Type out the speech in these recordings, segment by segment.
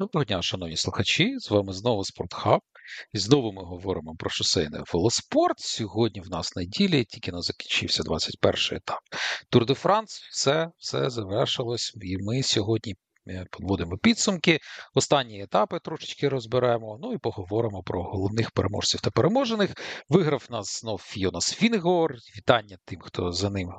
Доброго дня, шановні слухачі. З вами знову Спортхаб. І знову ми говоримо про шосейний велоспорт. Сьогодні в нас неділя, тільки не закінчився 21 етап. Тур де Франс, все, все завершилось. І ми сьогодні е, підводимо підсумки. Останні етапи трошечки розберемо. Ну і поговоримо про головних переможців та переможених. Виграв нас знов Йонас Вінгегор. Вітання тим, хто за ним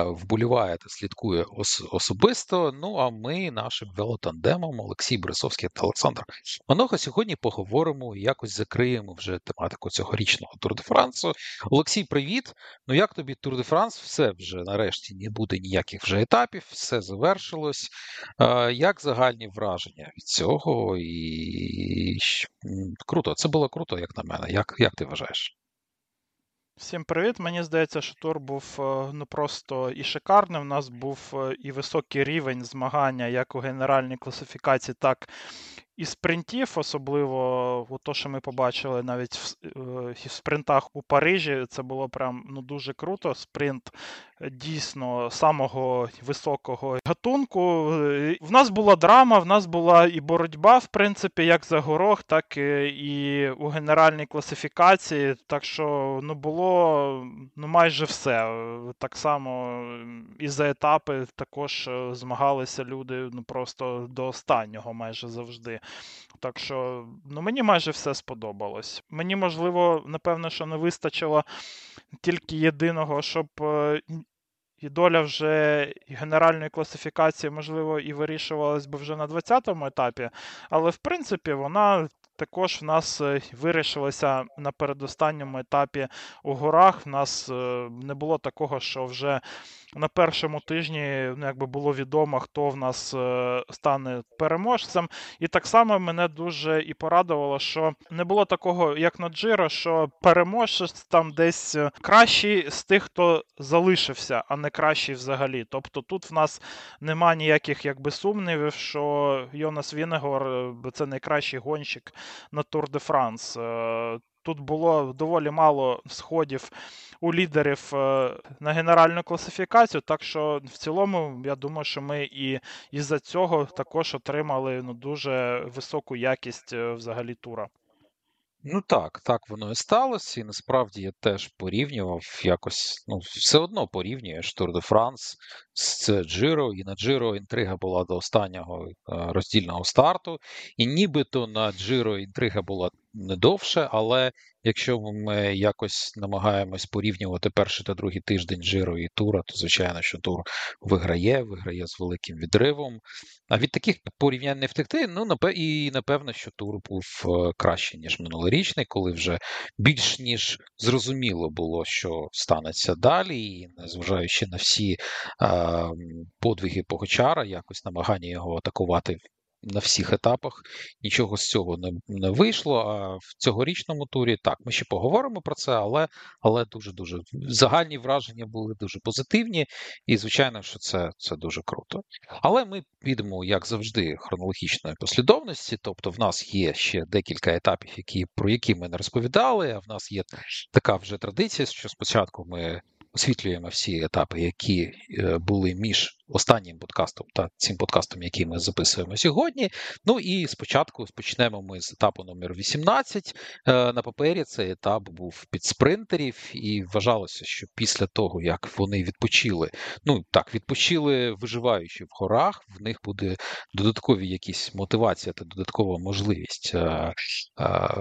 вболіває та слідкує особисто. Ну а ми нашим велотандемом Олексій Брисовський та Олександр Маноха сьогодні поговоримо і якось закриємо вже тематику цьогорічного Тур де Франсу. Олексій, привіт! Ну як тобі Тур де Франс? Все вже нарешті не буде ніяких вже етапів, все завершилось. Е, Як загальні враження від цього? І круто, це було круто, як на мене. Як, як ти вважаєш? Всім привіт. Мені здається, що тур був е, ну просто і шикарним. У нас був е, і високий рівень змагання як у генеральній класифікації, так і спринтів, особливо то, що ми побачили навіть в, е, в спринтах у Парижі. Це було прям ну дуже круто. Спринт дійсно самого високого гатунку. Е, В нас була драма, в нас була і боротьба, в принципі, як за горох, так і у генеральній класифікації. Так що ну було ну майже все. Е, Так само е, і за етапи також е, змагалися люди ну просто до останнього майже завжди. Так що ну мені майже все сподобалось. Мені можливо, напевно, що не вистачило тільки єдиного, щоб. І доля вже генеральної класифікації, можливо, і вирішувалась би вже на 20-му етапі, але в принципі вона також в нас е, вирішилася на передостанньому етапі у горах. В нас е, не було такого, що вже на першому тижні ну, якби було відомо, хто в нас е, стане переможцем. І так само мене дуже і порадувало, що не було такого, як на Джиро, що переможець там десь кращий з тих, хто залишився, а не кращий взагалі. Тобто тут в нас нема ніяких якби сумнівів, що Йонас Вінегор це найкращий гонщик на Тур де Франс. Е, Тут було доволі мало сходів у лідерів е, на генеральну класифікацію, так що в цілому я думаю, що ми і із-за цього також отримали ну, дуже високу якість е, взагалі тура. Ну так, так воно і сталося, і насправді я теж порівнював якось, ну, все одно порівнюєш Тур де Франс з Джиро, і на Джиро інтрига була до останнього е, роздільного старту, і нібито на Джиро інтрига була не довше, але якщо ми якось намагаємось порівнювати перший та другий тиждень Джиро і Тура, то звичайно, що Тур виграє, виграє з великим відривом. А від таких порівнянь не втекти. Ну, і напевно, що тур був е, краще, ніж минулорічний, коли вже більш ніж зрозуміло було, що станеться далі, і незважаючи на всі е, подвиги Погочара, якось намагання його атакувати. На всіх етапах нічого з цього не, не вийшло. А в цьогорічному турі так, ми ще поговоримо про це, але але дуже дуже загальні враження були дуже позитивні, і звичайно, що це, це дуже круто. Але ми підемо, як завжди, хронологічної послідовності. Тобто, в нас є ще декілька етапів, які, про які ми не розповідали. А в нас є така вже традиція, що спочатку ми освітлюємо всі етапи, які е, були між останнім подкастом та цим подкастом, який ми записуємо сьогодні. Ну і спочатку почнемо ми з етапу номер 18. Е, На папері цей етап був під спринтерів, і вважалося, що після того, як вони відпочили, ну так, відпочили виживаючи в горах, в них буде додаткові якісь мотивація та додаткова можливість е, е,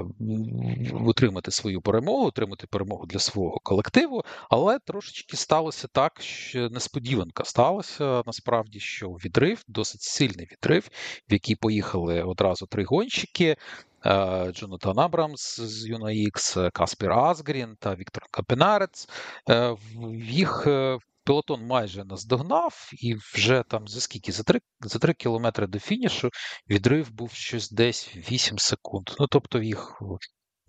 отримати свою перемогу, отримати перемогу для свого колективу. Але трошечки сталося так, що несподіванка сталася насправді, що відрив, досить сильний відрив, в який поїхали одразу три гонщики. е, Джонатан Абрамс з UNAX, Каспер Асгрін та Віктор Капенарец. Е, Їх е, пелотон майже наздогнав, і вже там за скільки? За три, за три кілометри до фінішу відрив був щось десь 8 секунд. Ну тобто їх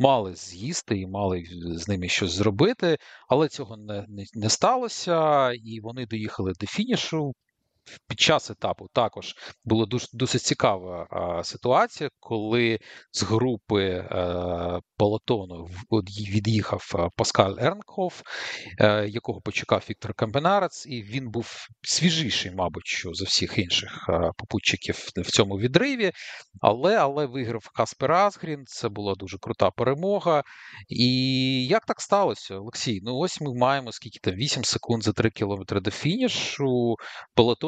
мали з'їсти і мали з ними щось зробити, але цього не, не, не сталося, і вони доїхали до фінішу. Під час етапу також була дуже досить цікава а, ситуація, коли з групи е, полотону від'їхав Паскаль Ернкоф, е, якого почекав Віктор Камбенарець, і він був свіжіший, мабуть, що за всіх інших е, попутчиків в цьому відриві. Але але виграв Каспер Асгрін. Це була дуже крута перемога. І як так сталося, Олексій? Ну ось ми маємо скільки там 8 секунд за 3 кілометри до фінішу.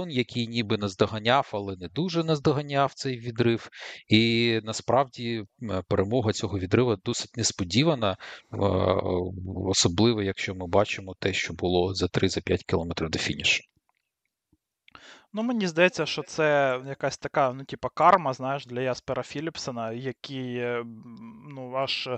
Пелотон, який ніби наздоганяв, але не дуже наздоганяв цей відрив. І насправді перемога цього відрива досить несподівана, особливо якщо ми бачимо те, що було за 3-5 кілометрів до фінішу. Ну, мені здається, що це якась така, ну, типа, карма, знаєш, для Яспера Філіпсона, який е, ну, аж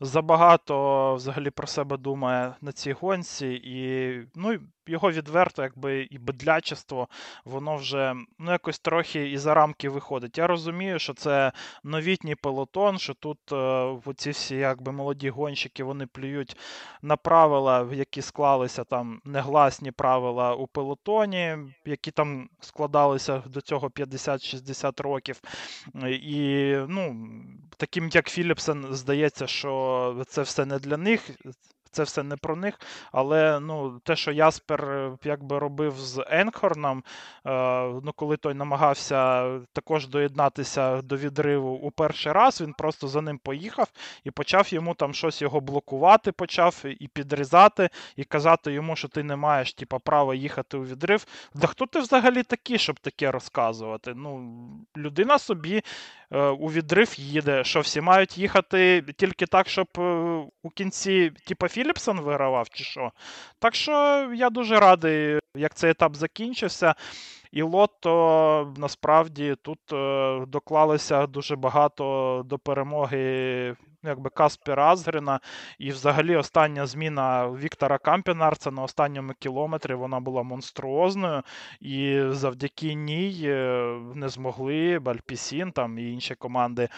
забагато взагалі про себе думає на цій гонці. І ну, його відверто, якби і бедлячество, воно вже ну, якось трохи і за рамки виходить. Я розумію, що це новітній пелотон, що тут е, оці всі якби молоді гонщики вони плюють на правила, які склалися там негласні правила у пелотоні, які там складалися до цього 50-60 років. І ну, таким як Філіпсен, здається, що це все не для них це все не про них. Але ну, те, що Яспер е, якби робив з Енхорном, е, ну, коли той намагався також доєднатися до відриву у перший раз, він просто за ним поїхав і почав йому там щось його блокувати, почав і підрізати, і казати йому, що ти не маєш типу, права їхати у відрив. Да хто ти взагалі такий, щоб таке розказувати? Ну, Людина собі у відрив їде, що всі мають їхати тільки так, щоб е, у кінці типа Філіпсон вигравав, чи що. Так що я дуже радий, як цей етап закінчився. І лото насправді тут е, доклалися дуже багато до перемоги якби Каспіра Азгрина. І взагалі остання зміна Віктора Кампінарца на останньому кілометрі вона була монструозною. І завдяки ній е, не змогли Бальпісін там і інші команди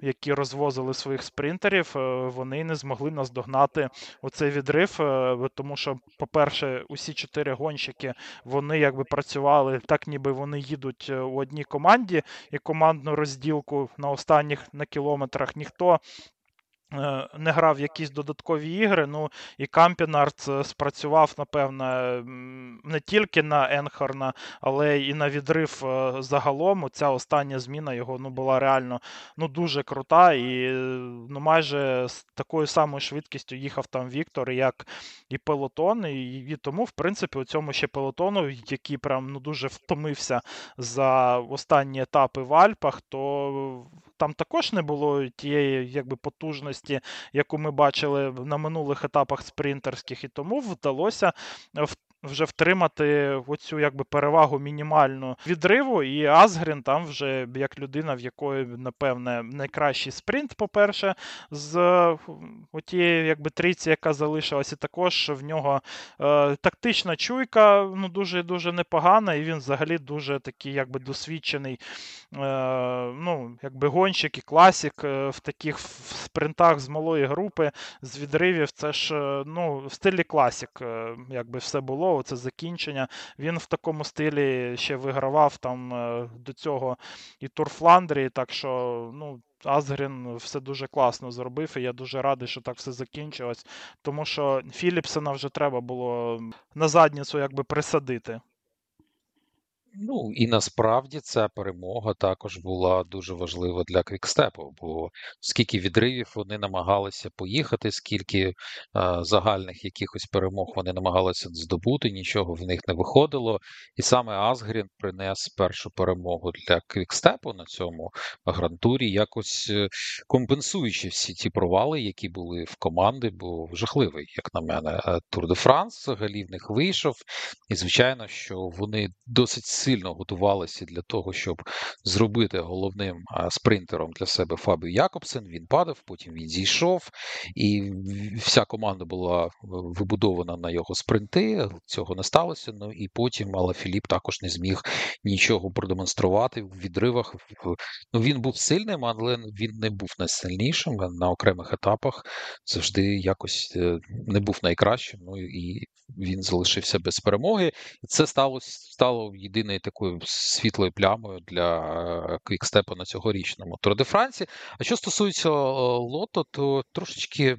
які розвозили своїх спринтерів, е, вони не змогли наздогнати оцей відрив. Е, тому що, по-перше, усі чотири гонщики вони якби працювали так, ніби вони їдуть у одній команді, і командну розділку на останніх на кілометрах ніхто Е, не грав якісь додаткові ігри. Ну і Кампінарт спрацював, напевне, не тільки на Енхорна, але і на відрив е, загалом. Ця остання зміна його ну, була реально ну, дуже крута. І ну, майже з такою самою швидкістю їхав там Віктор, як і Пелотон. І, і тому, в принципі, у цьому ще Пелотону, який прям ну, дуже втомився за останні етапи в Альпах, то там також не було тієї якби потужності, яку ми бачили на минулих етапах спринтерських, і тому вдалося вже втримати оцю якби перевагу мінімальну відриву. І Азгрін там вже як людина, в якої, напевне, найкращий спринт, по-перше, з отієї якби трійці, яка залишилася, також в нього е, тактична чуйка ну, дуже дуже непогана, і він взагалі дуже такий якби досвідчений е, ну, якби гонщик і класік е, в таких спринтах з малої групи, з відривів. Це ж е, ну, в стилі класік, е, якби все було це закінчення. Він в такому стилі ще вигравав там е, до цього і Тур Фландрії, так що, ну. Азгрін все дуже класно зробив, і я дуже радий, що так все закінчилось. Тому що Філіпсена вже треба було на задніцю якби присадити. Ну і насправді ця перемога також була дуже важлива для Квікстепу, бо скільки відривів вони намагалися поїхати, скільки е, загальних якихось перемог вони намагалися здобути, нічого в них не виходило. І саме Асгрін принес першу перемогу для Квікстепу на цьому гранд-турі, якось е, компенсуючи всі ті провали, які були в команди, бо жахливий, як на мене, Тур де Франс взагалі в них вийшов. І звичайно, що вони досить сильно готувалися для того, щоб зробити головним спринтером для себе Фабіо Якобсен. Він падав, потім він зійшов, і вся команда була вибудована на його спринти. Цього не сталося. Ну і потім, але Філіп також не зміг нічого продемонструвати в відривах. Ну він був сильним, але він не був найсильнішим на окремих етапах. Завжди якось е, не був найкращим. Ну і він залишився без перемоги. Це стало стало єдиною такою світлою плямою для квікстепу на цьогорічному Тур де Франції. А що стосується лото, то трошечки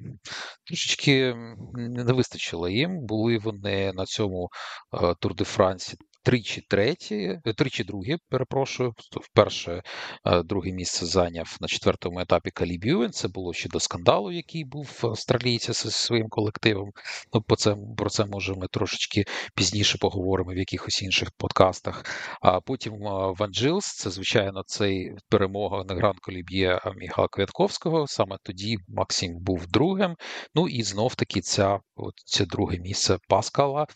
трошечки не вистачило їм. Були вони на цьому е, Тур де Франції тричі треті, е, тричі другі, перепрошую. Вперше е, друге місце зайняв на четвертому етапі Калі Бюен. Це було ще до скандалу, який був австралійці зі своїм колективом. Ну, по це, про це може ми трошечки пізніше поговоримо в якихось інших подкастах. А потім е, Ван Джилс, це, звичайно, цей перемога на гран коліб'є Міхала Квятковського. Саме тоді Максим був другим. Ну і знов таки ця, це друге місце Паскала.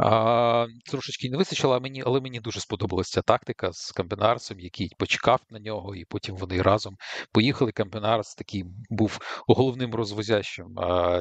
А, Трошечки не вистачило мені, але мені дуже сподобалася ця тактика з Кампенарсом, який почекав на нього, і потім вони разом поїхали. Кампенарс такий був головним розвозящим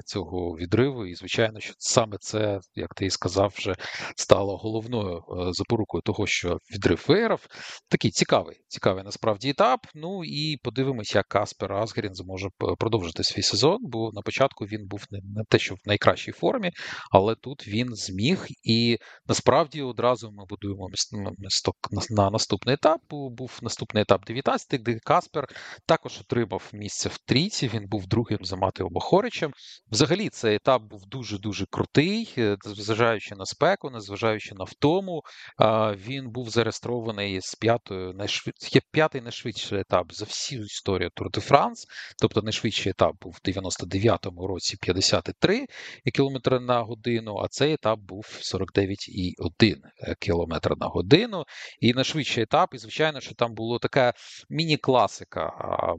цього відриву. І звичайно, що саме це, як ти і сказав, вже стало головною а, запорукою того, що відрив виграв. Такий цікавий, цікавий насправді етап. Ну і подивимось, як Каспер Асгерін зможе продовжити свій сезон. Бо на початку він був не, те, що в найкращій формі, але тут він зміг і насправді одразу ми будуємо місток на наступний етап. Був наступний етап 19 де Каспер також отримав місце в трійці. Він був другим за Матео Бохоричем. Взагалі, цей етап був дуже-дуже крутий, е, зважаючи на спеку, незважаючи на втому. Він був зареєстрований з п'ятою найшвид... п'ятий найшвидший етап за всю історію Тур де Франс. Тобто найшвидший етап був в 99-му році 53 км на годину, а цей етап був 49,1 км на годину. І на швидший етап, і звичайно, що там була така міні-класика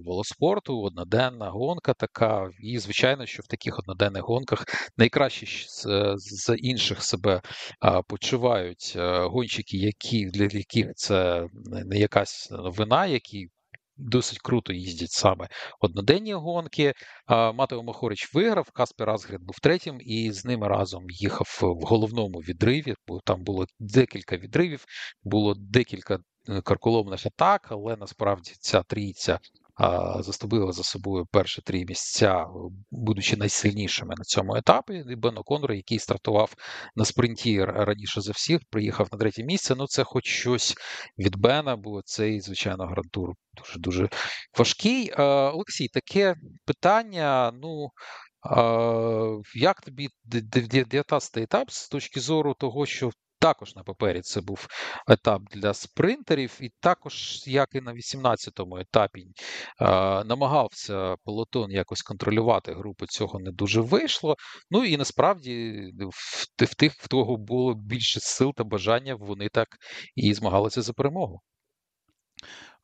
велоспорту, одноденна гонка така. І, звичайно, що в таких одноденних гонках найкраще з інших себе почувають гонщики, які для яких це не якась новина, які досить круто їздять саме одноденні гонки. Матео Махорич виграв, Каспер Асгрид був третім, і з ними разом їхав в головному відриві, бо там було декілька відривів, було декілька е, карколомних атак, але насправді ця трійця заступила за собою перші три місця, будучи найсильнішими на цьому етапі. І Бен О'Коннор, який стартував на спринті раніше за всіх, приїхав на третє місце. Ну це хоч щось від Бена, бо цей, звичайно, грантур дуже дуже важкий. Олексій, таке питання. Ну. Як тобі 19 етап з точки зору того, що також на папері це був етап для спринтерів, і також, як і на 18-му етапі, намагався Пелотон якось контролювати групу. цього не дуже вийшло. Ну і насправді в тих, в того було більше сил та бажання, вони так і змагалися за перемогу.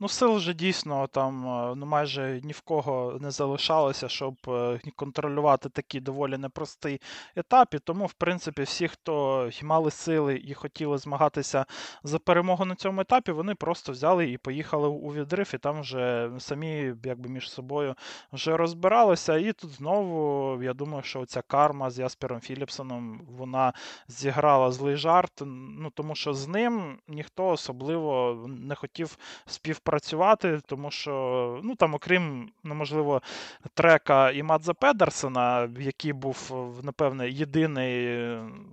Ну, сил вже дійсно там ну, майже ні в кого не залишалося, щоб е, контролювати такий доволі непростий етап. І тому, в принципі, всі, хто мали сили і хотіли змагатися за перемогу на цьому етапі, вони просто взяли і поїхали у відрив, і там вже самі якби між собою вже розбиралися. І тут знову, я думаю, що ця карма з Яспером Філіпсоном вона зіграла злий жарт, ну тому що з ним ніхто особливо не хотів співпрацювати працювати, тому що, ну там, окрім, ну, можливо, трека і Мадза Педерсона, який був, напевне, єдиний,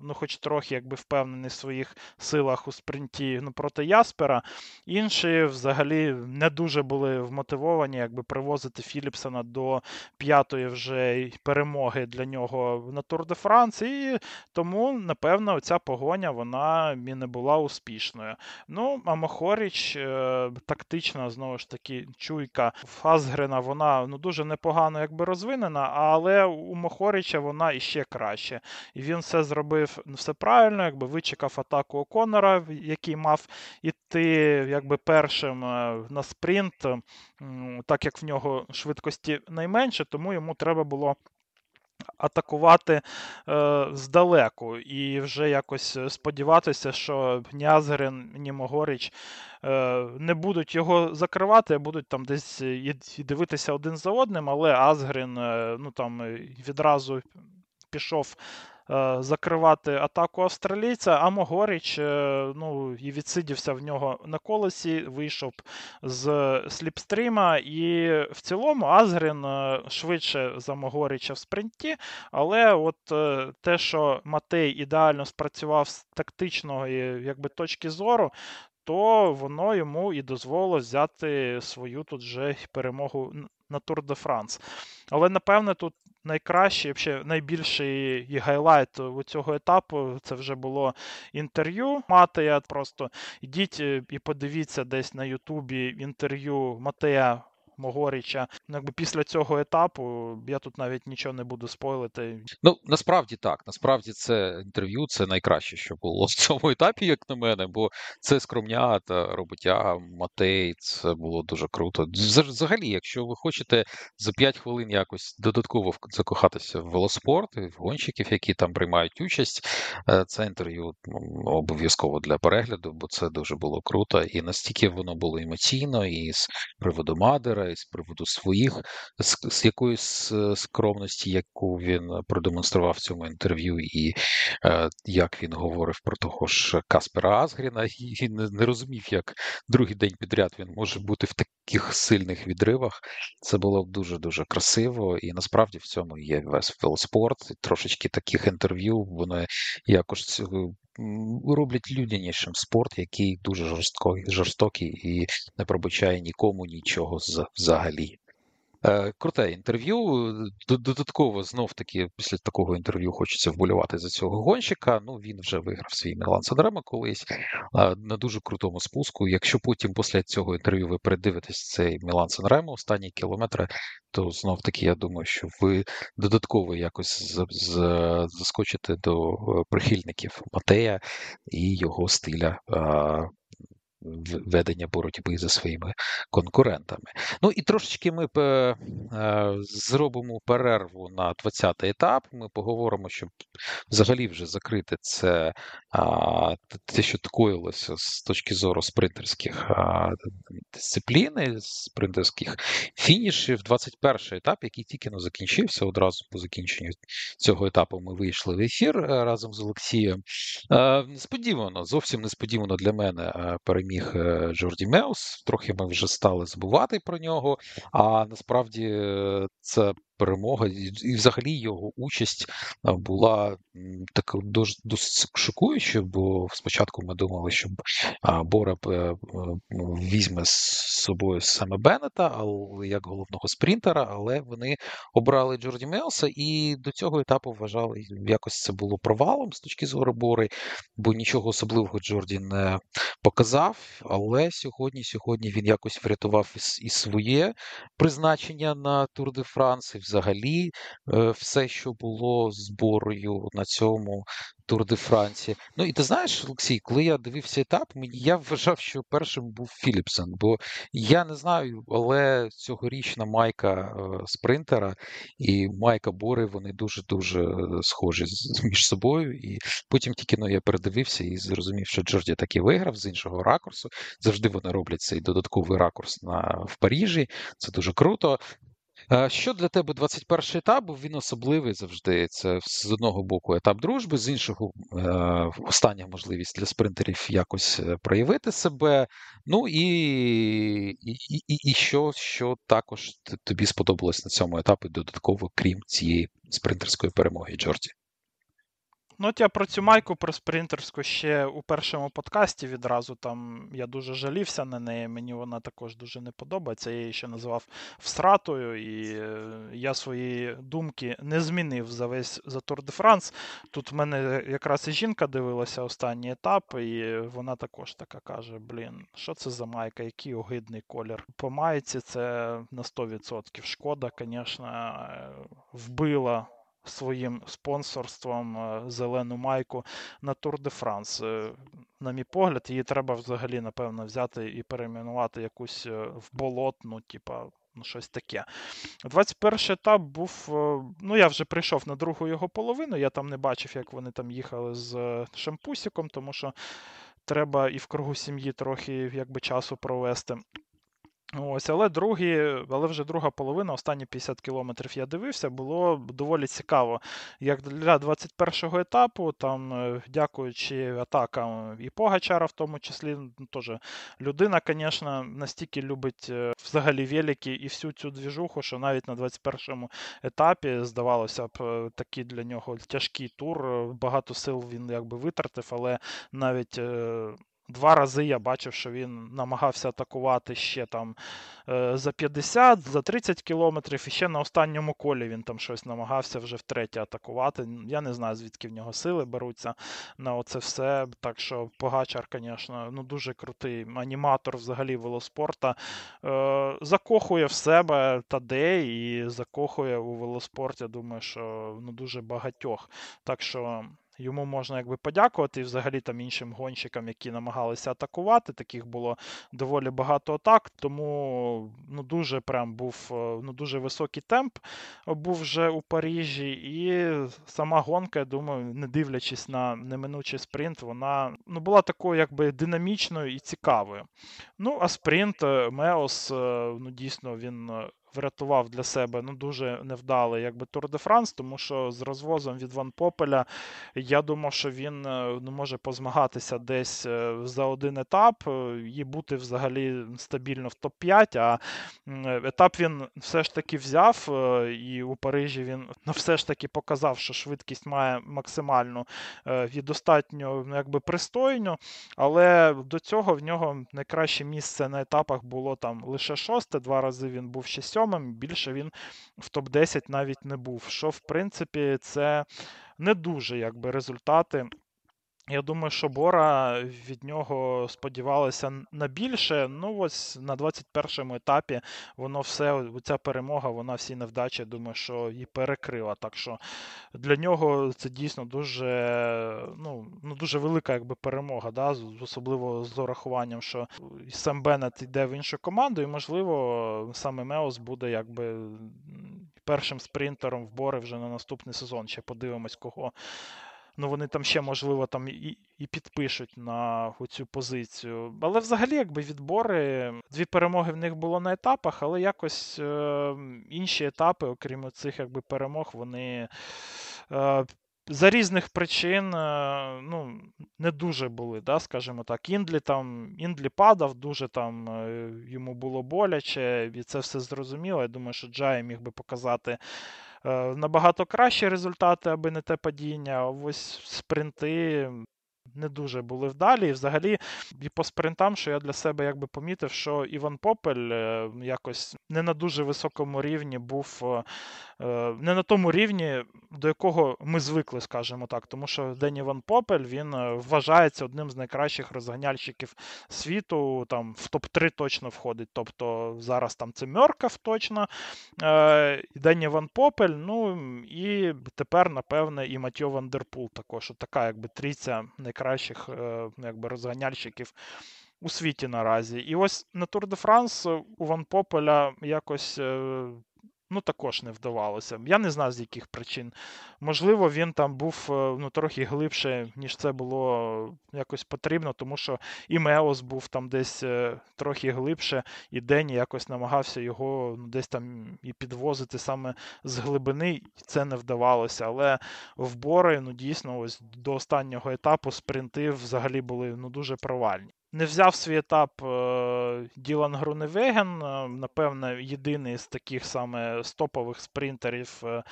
ну, хоч трохи якби впевнений в своїх силах у спринті ну, проти Яспера, інші взагалі не дуже були вмотивовані, якби привозити Філіпсона до п'ятої вже перемоги для нього на Тур де Франс. І тому, напевно, ця погоня вона і не була успішною. Ну, а Мохоріч е, тактично технічна, знову ж таки, чуйка Фазгрена, вона ну, дуже непогано якби розвинена, але у Мохорича вона іще краще. І він все зробив все правильно, якби вичекав атаку Оконора, який мав іти якби першим е, на спринт, так як в нього швидкості найменше, тому йому треба було атакувати е, здалеку. І вже якось сподіватися, що ні Азгрен, ні Могоріч е, не будуть його закривати, будуть там десь і, і дивитися один за одним, але Азгрин е, ну, там, відразу пішов Е, закривати атаку австралійця, а Могоріч е, ну, і відсидівся в нього на колесі, вийшов з сліпстріма. І в цілому Азгрін е, швидше за Могоріча в спринті. Але от те, що Матей ідеально спрацював з тактичної якби, точки зору, то воно йому і дозволило взяти свою тут же перемогу на Тур де Франс. Але напевне тут найкращий, взагалі, найбільший highlight у цього етапу це вже було інтерв'ю Матея. Просто йдіть і подивіться десь на Ютубі інтерв'ю Матея Мохоріча. Ну, якби після цього етапу я тут навіть нічого не буду спойлити. Ну насправді так. Насправді це інтерв'ю це найкраще, що було в цьому етапі, як на мене, бо це скромнята, роботяга, Матей. Це було дуже круто. Взагалі, якщо ви хочете за 5 хвилин якось додатково закохатися в велоспорт і в гонщиків, які там приймають участь, е, це інтерв'ю ну, обов'язково для перегляду, бо це дуже було круто, і настільки воно було емоційно, і з приводу Мадера з приводу своїх з, якоїсь е, скромності, яку він продемонстрував в цьому інтерв'ю, і е, як він говорив про того ж Каспера Азгріна, і не, не розумів, як другий день підряд він може бути в таких сильних відривах. Це було дуже дуже красиво, і насправді в цьому є весь велоспорт. Трошечки таких інтерв'ю вони якось роблять людянішим спорт, який дуже жорсткий, жорстокий і не пробачає нікому нічого взагалі. Е, круте інтерв'ю. Додатково знов таки після такого інтерв'ю хочеться вболювати за цього гонщика. Ну він вже виграв свій Мілан Санремо колись на дуже крутому спуску. Якщо потім після цього інтерв'ю ви передивитесь цей Мілан Санремо останні кілометри, то знов таки я думаю, що ви додатково якось заскочите до е, прихильників Матея і його стиля ведення боротьби за своїми конкурентами. Ну і трошечки ми е, зробимо перерву на 20-й етап. Ми поговоримо, щоб взагалі вже закрити це те, що коїлося з точки зору спринтерських дисциплін, спринтерських фінішів. 21-й етап, який тільки не закінчився. Одразу по закінченню цього етапу ми вийшли в ефір е, разом з Олексієм. Несподівано, зовсім несподівано для мене переміг переміг е, Джорді Меус. Трохи ми вже стали забувати про нього. А насправді е, це перемога, і взагалі його участь була така досить шокуюча, бо спочатку ми думали, що Бора е, візьме з собою саме Беннета, як головного спринтера, але вони обрали Джорді Мелса, і до цього етапу вважали, якось це було провалом з точки зору Бори, бо нічого особливого Джорді не показав. Але сьогодні, сьогодні він якось врятував і своє призначення на Тур де Франс взагалі е, все, що було зборою на цьому Тур де Франції. Ну і ти знаєш, Олексій, коли я дивився етап, я вважав, що першим був Філіпсен, бо я не знаю, але цьогорічна майка е, спринтера і майка Бори вони дуже-дуже схожі між собою. І потім тільки ну, я передивився і зрозумів, що Джорді таки виграв з іншого ракурсу. Завжди вони роблять цей додатковий ракурс на в Парижі. Це дуже круто. Що для тебе 21 етап? Він особливий завжди. Це з одного боку етап дружби, з іншого е, остання можливість для спринтерів якось е, проявити себе. Ну і і, і, і що що також тобі сподобалось на цьому етапі додатково, крім цієї спринтерської перемоги, Джорді? Ну, от я про цю майку про спринтерську ще у першому подкасті відразу там я дуже жалівся на неї. Мені вона також дуже не подобається. Я її ще називав всратою, і е, я свої думки не змінив за весь за Тур де Франс. Тут в мене якраз і жінка дивилася останній етап, і вона також така каже: Блін, що це за майка, який огидний колір. По майці це на 100%. Шкода, звісно, вбила своїм спонсорством е, зелену майку на Тур де Франс. Е, на мій погляд, її треба взагалі, напевно, взяти і перейменувати якусь е, в болотну, типа. Ну, щось таке. 21 етап був. Ну, я вже прийшов на другу його половину. Я там не бачив, як вони там їхали з шампусіком, тому що треба і в кругу сім'ї трохи якби часу провести. Ось, але другі, але вже друга половина, останні 50 кілометрів я дивився, було доволі цікаво. Як для 21-го етапу, там, е, дякуючи атакам і Погачара, в тому числі, ну, теж людина, звісно, настільки любить е, взагалі велики і всю цю двіжуху, що навіть на 21-му етапі, здавалося б, е, такий для нього тяжкий тур. Багато сил він якби витратив, але навіть Два рази я бачив, що він намагався атакувати ще там е, за 50, за 30 кілометрів, і ще на останньому колі він там щось намагався вже втретє атакувати. Я не знаю, звідки в нього сили беруться на оце все. Так що Погачар, звісно, ну дуже крутий аніматор взагалі велоспорта. Е, Закохує в себе Тадей і закохує у велоспорт. Я думаю, що ну, дуже багатьох. Так що. Йому можна якби подякувати і взагалі там іншим гонщикам, які намагалися атакувати. Таких було доволі багато атак, тому ну дуже прям був е, ну дуже високий темп був вже у Парижі, і сама гонка, я думаю, не дивлячись на неминучий спринт, вона ну була такою якби динамічною і цікавою. Ну, а спринт е, Меус, е, ну дійсно він врятував для себе ну, дуже невдалий якби Тур де Франс, тому що з розвозом від Ван Попеля я думав, що він е, ну, може позмагатися десь е, за один етап е, і бути взагалі стабільно в топ-5. А етап він все ж таки взяв, і у Парижі він ну, все ж таки показав, що швидкість має максимальну і достатньо ну, якби пристойну. Але до цього в нього найкраще місце на етапах було там лише шосте, два рази він був ще сьомим, більше він в топ-10 навіть не був. Що, в принципі, це не дуже якби результати. Я думаю, що Бора від нього сподівалися на більше. Ну, ось на 21-му етапі воно все, ця перемога, вона всі невдачі, думаю, що і перекрила. Так що для нього це дійсно дуже ну, ну дуже велика якби, перемога, да? особливо з урахуванням, що Сем Беннет йде в іншу команду, і, можливо, саме Меос буде якби першим спринтером в Бори вже на наступний сезон. Ще подивимось, кого ну вони там ще, можливо, там і і підпишуть на цю позицію. Але взагалі, якби відбори, дві перемоги в них було на етапах, але якось е, інші етапи, окрім цих якби перемог, вони. Е, за різних причин е, ну, не дуже були, да, скажімо так. Індлі там, Індлі падав, дуже там е, йому було боляче, і це все зрозуміло. Я думаю, що Джай міг би показати набагато кращі результати, аби не те падіння. Ось спринти не дуже були вдалі. І взагалі, і по спринтам, що я для себе якби помітив, що Іван Попель е, якось не на дуже високому рівні був, е, е, не на тому рівні, до якого ми звикли, скажімо так. Тому що Ден Іван Попель він вважається одним з найкращих розганяльщиків світу. Там в топ-3 точно входить. Тобто зараз там це Мьоркав точно. Ден Іван Попель, ну і тепер, напевне, і Матьо Вандерпул також. Така якби трійця найкращих найкращих е, якби, розганяльщиків у світі наразі. І ось на Тур де Франс у Ван Попеля якось. Е, ну, також не вдавалося. Я не знаю, з яких причин. Можливо, він там був е, ну, трохи глибше, ніж це було якось потрібно, тому що і Меос був там десь трохи глибше, і Дені якось намагався його ну, десь там і підвозити саме з глибини, це не вдавалося. Але в Бори, ну дійсно, ось до останнього етапу спринти взагалі були ну, дуже провальні. Не взяв свій етап е, Ділан Груневеген, е, напевне, єдиний з таких саме стопових спринтерів е,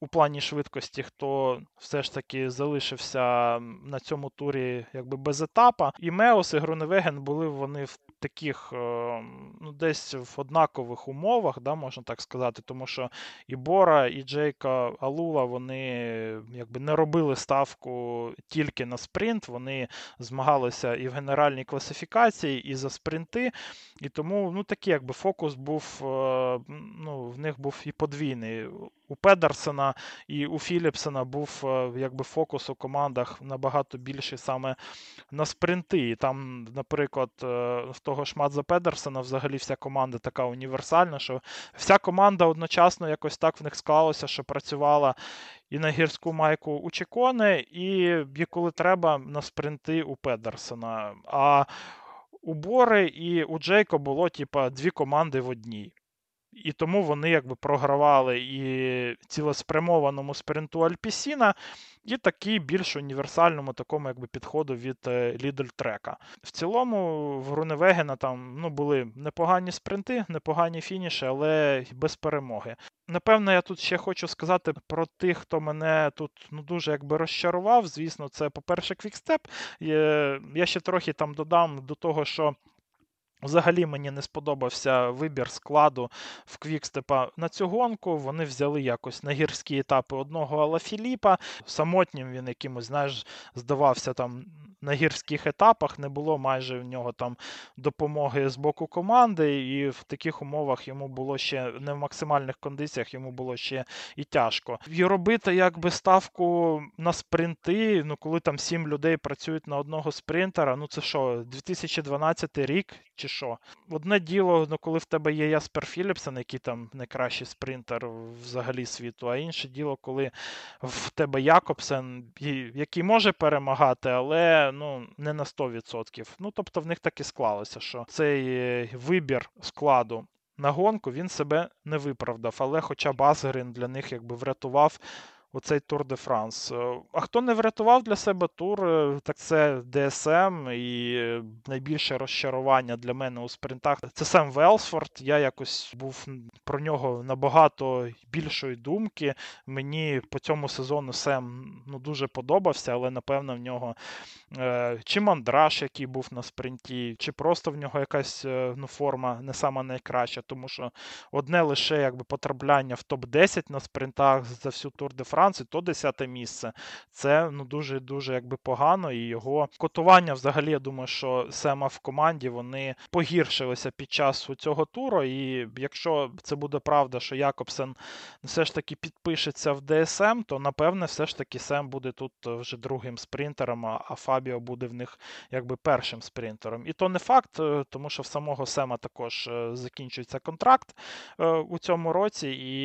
у плані швидкості, хто все ж таки залишився на цьому турі якби без етапа. І Меос і Груневеген були вони в таких ну, десь в однакових умовах, да, можна так сказати, тому що і Бора, і Джейка Алула вони якби не робили ставку тільки на спринт, вони змагалися і в генеральній класифікації, і за спринти. І тому ну, такий якби фокус був, е, ну, в них був і подвійний. У Педерсена і у Філіпсена був е, якби фокус у командах набагато більший саме на спринти. І там, наприклад, е, в того ж Мадза Педерсена взагалі вся команда така універсальна, що вся команда одночасно якось так в них склалося, що працювала і на гірську майку у Чекони, і коли треба на спринти у Педерсена. А у Бори і у Джейко було, типа, дві команди в одній. І тому вони якби програвали і цілеспрямованому спринту Alpecin а, і такий більш універсальному такому якби підходу від Lidl Trek а. В цілому в Груневегена там ну, були непогані спринти, непогані фініші, але без перемоги. Напевно, я тут ще хочу сказати про тих, хто мене тут ну, дуже якби розчарував. Звісно, це, по-перше, Quick-Step. Я ще трохи там додам до того, що Взагалі мені не сподобався вибір складу в Квікстепа на цю гонку. Вони взяли якось на гірські етапи одного Алафіліпа. Самотнім він якимось, знаєш, здавався там на гірських етапах. Не було майже в нього там допомоги з боку команди, і в таких умовах йому було ще не в максимальних кондиціях, йому було ще і тяжко. І робити якби ставку на спринти, ну коли там сім людей працюють на одного спринтера, ну це що, 2012 рік? чи що. Одне діло, ну, коли в тебе є Яспер Філіпсен, який там найкращий спринтер взагалі світу, а інше діло, коли в тебе Якобсен, який може перемагати, але ну, не на 100%. Ну, тобто в них так і склалося, що цей е, вибір складу. На гонку він себе не виправдав, але хоча б для них якби врятував оцей Тур де Франс. Е, а хто не врятував для себе тур, е, так це ДСМ і найбільше розчарування для мене у спринтах це Сем Велсфорд. Я якось був про нього набагато більшої думки. Мені по цьому сезону Сем ну, дуже подобався, але напевно в нього е, чи мандраж, який був на спринті, чи просто в нього якась ну, форма не сама найкраща, тому що одне лише якби потрапляння в топ-10 на спринтах за всю Тур де Франс. Франції, то 10 місце. Це ну дуже-дуже якби погано. І його котування, взагалі, я думаю, що Сема в команді вони погіршилися під час цього туру. І якщо це буде правда, що Якобсен все ж таки підпишеться в ДСМ, то напевне, все ж таки Сем буде тут вже другим спринтером, а Фабіо буде в них якби першим спринтером. І то не факт, е, тому що в самого Сема також е, закінчується контракт е, у цьому році, і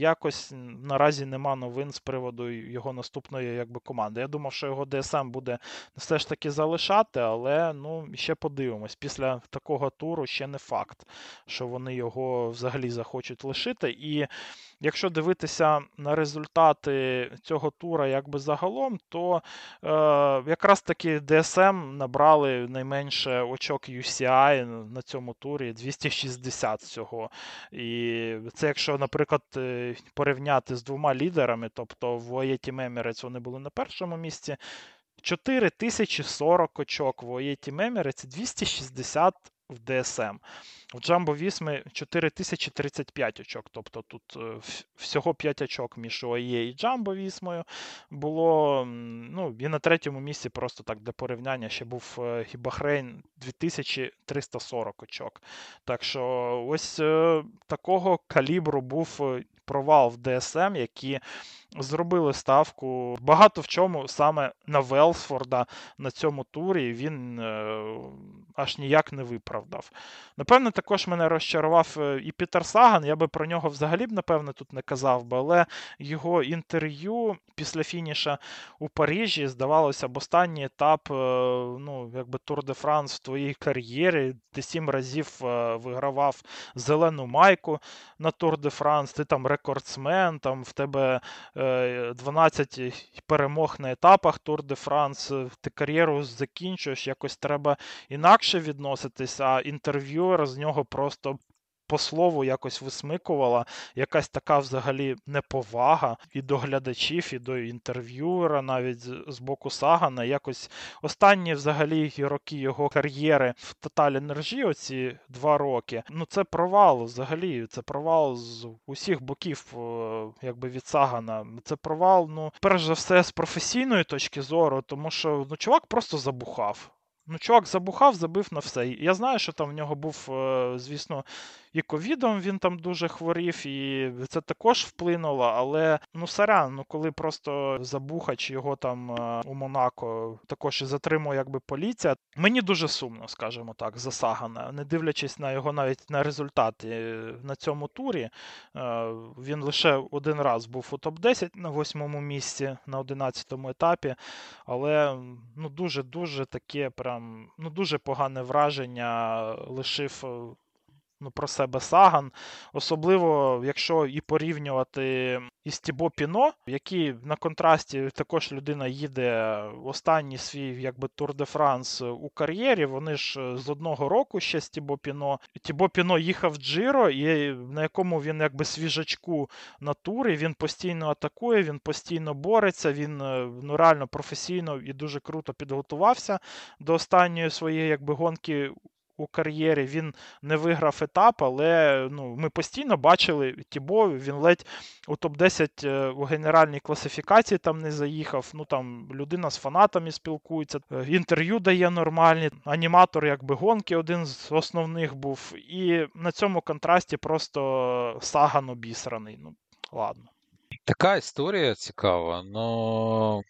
якось наразі нема новин новин з приводу його наступної якби, команди. Я думав, що його ДСМ буде все ж таки залишати, але ну, ще подивимось. Після такого туру ще не факт, що вони його взагалі захочуть лишити. І якщо дивитися на результати цього тура якби загалом, то е, якраз таки DSM набрали найменше очок UCI на цьому турі 260 всього. І це якщо, наприклад, е, порівняти з двома лідерами, тобто в Оєті Мемірець вони були на першому місці. 4040 очок в Оєті Мемірець, 260 в DSM. В Джамбо Вісми 4035 очок. Тобто тут е, всього 5 очок між ОАЄ і Джамбо Вісмою було. Ну, І на третьому місці просто так для порівняння ще був е, і Бахрейн 2340 очок. Так що ось е, такого калібру був провал в ДСМ, які зробили ставку багато в чому саме на Велсфорда на цьому турі. Він аж ніяк не виправдав. Напевне, також мене розчарував е, і Пітер Саган. Я би про нього взагалі б, напевне, тут не казав би, але його інтерв'ю після фініша у Парижі, здавалося б, останній етап е, ну, якби Тур де Франс в твоїй кар'єрі. Ти сім разів е, вигравав зелену майку на Тур де Франс, ти там рекордсмен, там в тебе 12 перемог на етапах Тур де Франс, ти кар'єру закінчуєш, якось треба інакше відноситись, а інтерв'юер з нього просто. По слову якось висмикувала якась така взагалі неповага і до глядачів, і до інтерв'юера, навіть з боку Сагана. Якось останні взагалі роки його кар'єри в Total Energy, оці два роки. Ну це провал взагалі. Це провал з усіх боків, е, якби від Сагана. Це провал, ну, перш за все, з професійної точки зору, тому що ну, чувак просто забухав. Ну, чувак забухав, забив на все. Я знаю, що там в нього був, е, звісно, і ковідом він там дуже хворів, і це також вплинуло. Але ну сорян, ну коли просто забухач його там е, у Монако також і затримує якби поліція. Мені дуже сумно, скажімо так, за Сагана, не дивлячись на його навіть на результати на цьому турі. Він лише один раз був у топ-10 на восьмому місці на одинадцятому етапі, але ну дуже-дуже таке прям ну дуже погане враження лишив ну, про себе Саган. Особливо, якщо і порівнювати із Тібо Піно, який на контрасті також людина їде останній свій якби Тур де Франс у кар'єрі. Вони ж з одного року ще з Тібо Піно. Тібо Піно їхав Джиро, і на якому він якби свіжачку на турі, він постійно атакує, він постійно бореться, він ну реально професійно і дуже круто підготувався до останньої своєї якби гонки у кар'єрі. Він не виграв етап, але ну, ми постійно бачили Тібо, він ледь у топ-10 е, у генеральній класифікації там не заїхав. Ну там людина з фанатами спілкується, е, інтерв'ю дає нормальні, аніматор, якби гонки один з основних був. І на цьому контрасті просто саган обісраний. Ну, ладно. Така історія цікава, але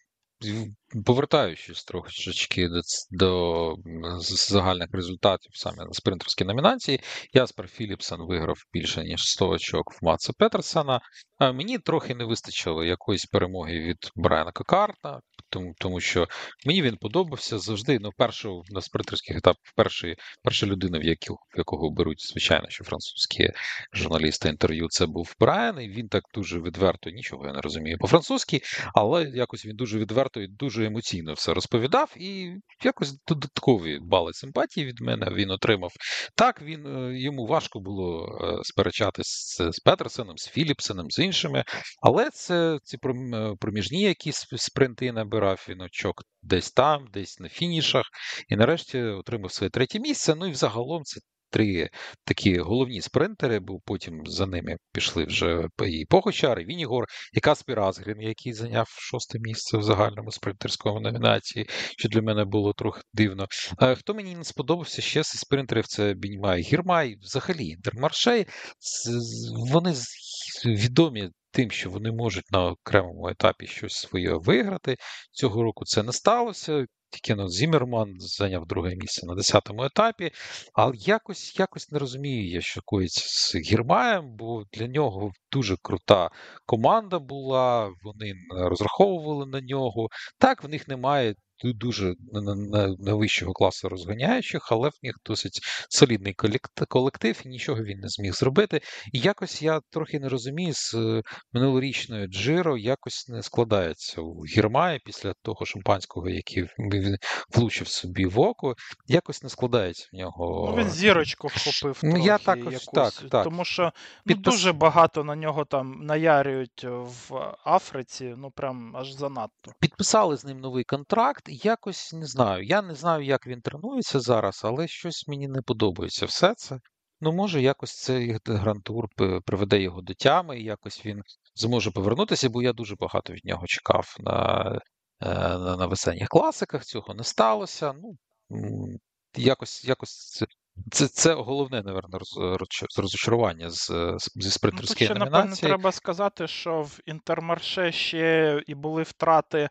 повертаючись трошечки до до загальних результатів саме на спринтерській номінації, Яспер Філіпсен виграв більше ніж 100 очок в Матса Петерсена. Мені трохи не вистачило якоїсь перемоги від Брайана Кокарта, тому тому що мені він подобався завжди. Ну, першу на спринтерських етапах перший, перша людина, в яку, в якого беруть, звичайно, що французькі журналісти інтерв'ю, це був Брайан, і він так дуже відверто, нічого я не розумію по-французьки, але якось він дуже відверто і дуже емоційно все розповідав, і якось додаткові бали симпатії від мене він отримав. Так, він е, йому важко було е, сперечатись з, з Петерсеном, з Філіпсеном, з іншими, але це ці е, проміжні якісь спринти набирав він очок десь там, десь на фінішах, і нарешті отримав своє третє місце. Ну і взагалом це три такі головні спринтери, бо потім за ними пішли вже і Погочар, і Вінігор, і Каспір Азгрін, який зайняв шосте місце в загальному спринтерському номінації, що для мене було трохи дивно. Хто мені не сподобався ще з спринтерів, це Біньмай Гірмай, взагалі Інтермаршей. Вони відомі. Тим, що вони можуть на окремому етапі щось своє виграти. Цього року це не сталося. Тільки ну, Зімерман зайняв друге місце на 10-му етапі, але якось якось не розумію, я що коїться з Гірмаєм, бо для нього дуже крута команда була, вони розраховували на нього. Так, в них немає дуже найвищого класу розганяючих, але в них досить солідний колектив, і нічого він не зміг зробити. І якось я трохи не розумію, з е, минулорічною Джиро якось не складається у Гірмаї після того шампанського, який він влучив собі в око, якось не складається в нього. Ну, Він зірочку вхопив. Ну, трохи я також, якусь, так, так. Тому що ну, Підпис... дуже багато на нього там наярюють в Африці, ну прям аж занадто. Підписали з ним новий контракт якось не знаю. Я не знаю, як він тренується зараз, але щось мені не подобається все це. Ну, може, якось цей грантур приведе його до тями, і якось він зможе повернутися, бо я дуже багато від нього чекав на е, на, на весенніх класиках. Цього не сталося. Ну, якось якось це це головне, напевно, розчарування з, зі спринтерської ну, ще, номінації. Напевно, треба сказати, що в інтермарше ще і були втрати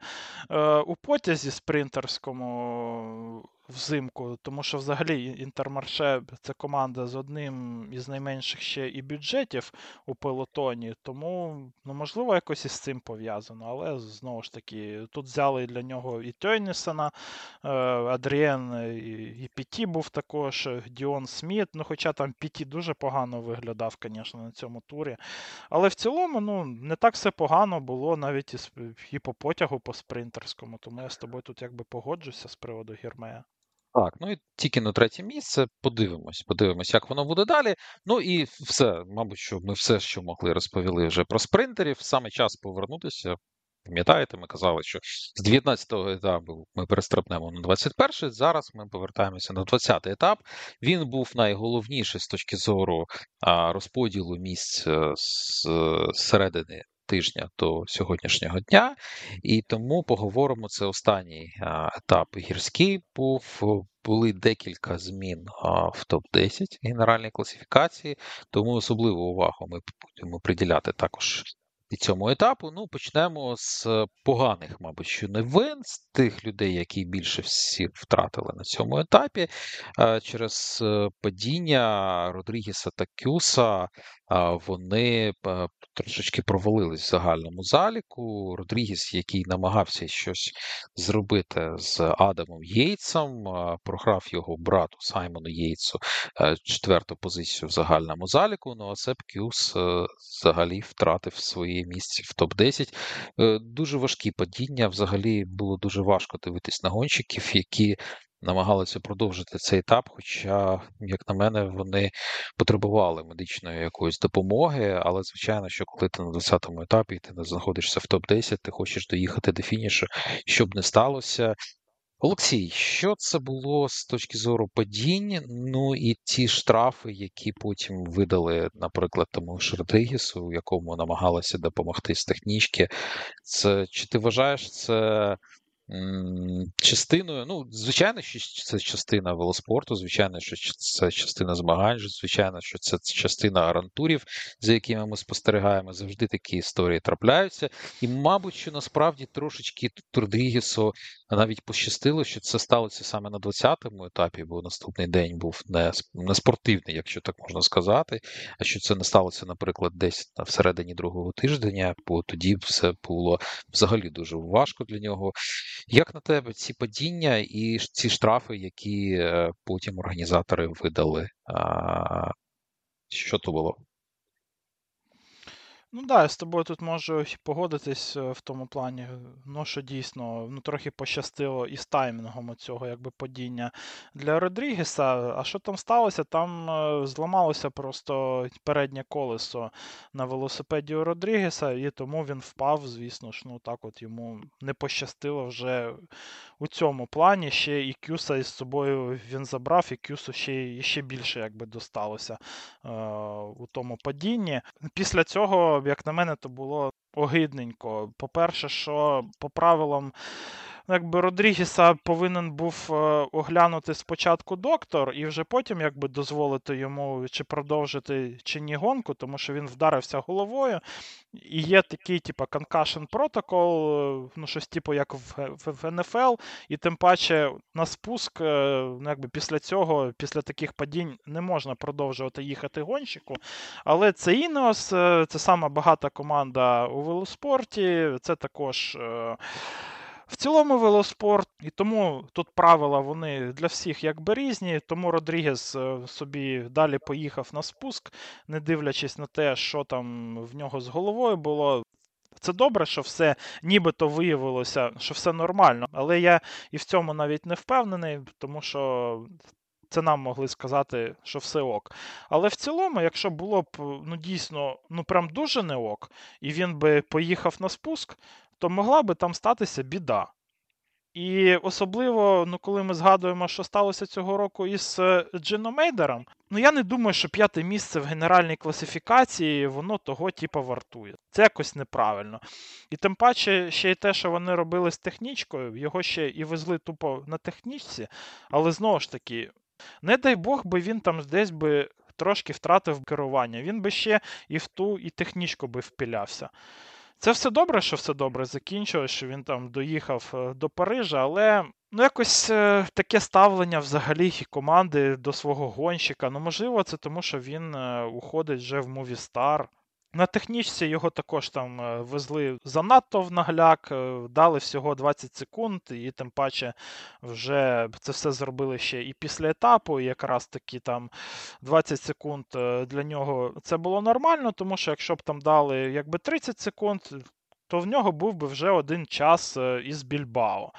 е, у потязі спринтерському взимку, тому що взагалі Інтермарше це команда з одним із найменших ще і бюджетів у пелотоні, тому ну, можливо якось із цим пов'язано. Але знову ж таки, тут взяли для нього і Тьойнісена, е, Адріен і Піті був також, Діон Сміт. Ну, хоча там Піті дуже погано виглядав, звісно, на цьому турі. Але в цілому, ну, не так все погано було навіть і по потягу по спринтерському, тому я з тобою тут якби погоджуся з приводу Гірмея. Так, ну і тільки на третє місце. Подивимось, подивимось, як воно буде далі. Ну і все, мабуть, що ми все, що могли, розповіли вже про спринтерів. Саме час повернутися. Пам'ятаєте, ми казали, що з 19-го етапу ми перестрибнемо на 21-й. Зараз ми повертаємося на 20-й етап. Він був найголовніший з точки зору розподілу місць з середини тижня до сьогоднішнього дня, і тому поговоримо це останній етап гірський був. Були декілька змін в топ-10 генеральної класифікації, тому особливу увагу ми будемо приділяти також і цьому етапу. Ну, почнемо з поганих, мабуть, що новин, з тих людей, які більше всіх втратили на цьому етапі. Через е, падіння Родрігіса та Кюса вони трошечки провалились в загальному заліку. Родрігіс, який намагався щось зробити з Адамом Єйцем, програв його брату Саймону Єйцу е, четверту позицію в загальному заліку. Ну а Сеп Кюс е, взагалі втратив місце в топ-10. Е, дуже важкі падіння. Взагалі було дуже важко дивитись на гонщиків, які намагалися продовжити цей етап. Хоча, як на мене, вони потребували медичної якоїсь допомоги. Але, звичайно, що коли ти на 20-му етапі ти не знаходишся в топ-10, ти хочеш доїхати до фінішу, щоб не сталося. Олексій, що це було з точки зору падінь? Ну і ті штрафи, які потім видали, наприклад, тому Шердигісу, якому намагалися допомогти з технічки. Це чи ти вважаєш це частиною. Ну, звичайно, що це частина велоспорту, звичайно, що це частина змагань, звичайно, що це частина гарантурів, за якими ми спостерігаємо. Завжди такі історії трапляються. І, мабуть, що насправді трошечки Турдрігісу навіть пощастило, що це сталося саме на 20-му етапі, бо наступний день був не, не спортивний, якщо так можна сказати. А що це не сталося, наприклад, десь на всередині другого тижня, бо тоді все було взагалі дуже важко для нього. Як на тебе ці падіння і ці штрафи, які е, потім організатори видали? Що то було? Ну да, я з тобою тут можу погодитись е, в тому плані, ну що дійсно ну трохи пощастило із таймінгом цього якби падіння для Родрігеса. А що там сталося? Там е, зламалося просто переднє колесо на велосипеді у Родрігеса, і тому він впав, звісно ж, ну так от йому не пощастило вже у цьому плані. Ще і Кюса із собою він забрав, і Кюсу ще ще більше якби досталося е, у тому падінні. Після цього як на мене, то було огидненько. По-перше, що по правилам якби Родрігіса повинен був е, оглянути спочатку доктор, і вже потім якби дозволити йому чи продовжити чи ні гонку, тому що він вдарився головою. І є такий, типу, concussion протокол, е, ну щось типу, як в, в, НФЛ, і тим паче на спуск, е, ну, якби після цього, після таких падінь, не можна продовжувати їхати гонщику. Але це Інос, це сама багата команда у велоспорті, це також. В цілому велоспорт, і тому тут правила вони для всіх якби різні. Тому Родрігес е, собі далі поїхав на спуск, не дивлячись на те, що там в нього з головою було. Це добре, що все нібито виявилося, що все нормально, але я і в цьому навіть не впевнений, тому що. Це нам могли сказати, що все ок. Але в цілому, якщо було б ну дійсно ну прям дуже не ок, і він би поїхав на спуск, то могла би там статися біда. І особливо, ну коли ми згадуємо, що сталося цього року із е, Джином Мейдером, ну я не думаю, що п'яте місце в генеральній класифікації воно того типу вартує. Це якось неправильно. І тим паче, ще й те, що вони робили з технічкою, його ще і везли тупо на технічці, але знову ж таки, не дай Бог би він там десь би трошки втратив керування. Він би ще і в ту, і технічку би впілявся. Це все добре, що все добре закінчилось, що він там доїхав е, до Парижа, але ну якось е, таке ставлення взагалі команди до свого гонщика. Ну, можливо, це тому, що він е, уходить вже в Movistar. На технічці його також там е, везли занадто в нагляк, е, дали всього 20 секунд, і тим паче вже це все зробили ще і після етапу. і Якраз таки там 20 секунд е, для нього це було нормально, тому що якщо б там дали якби 30 секунд, то в нього був би вже один час із Більбао.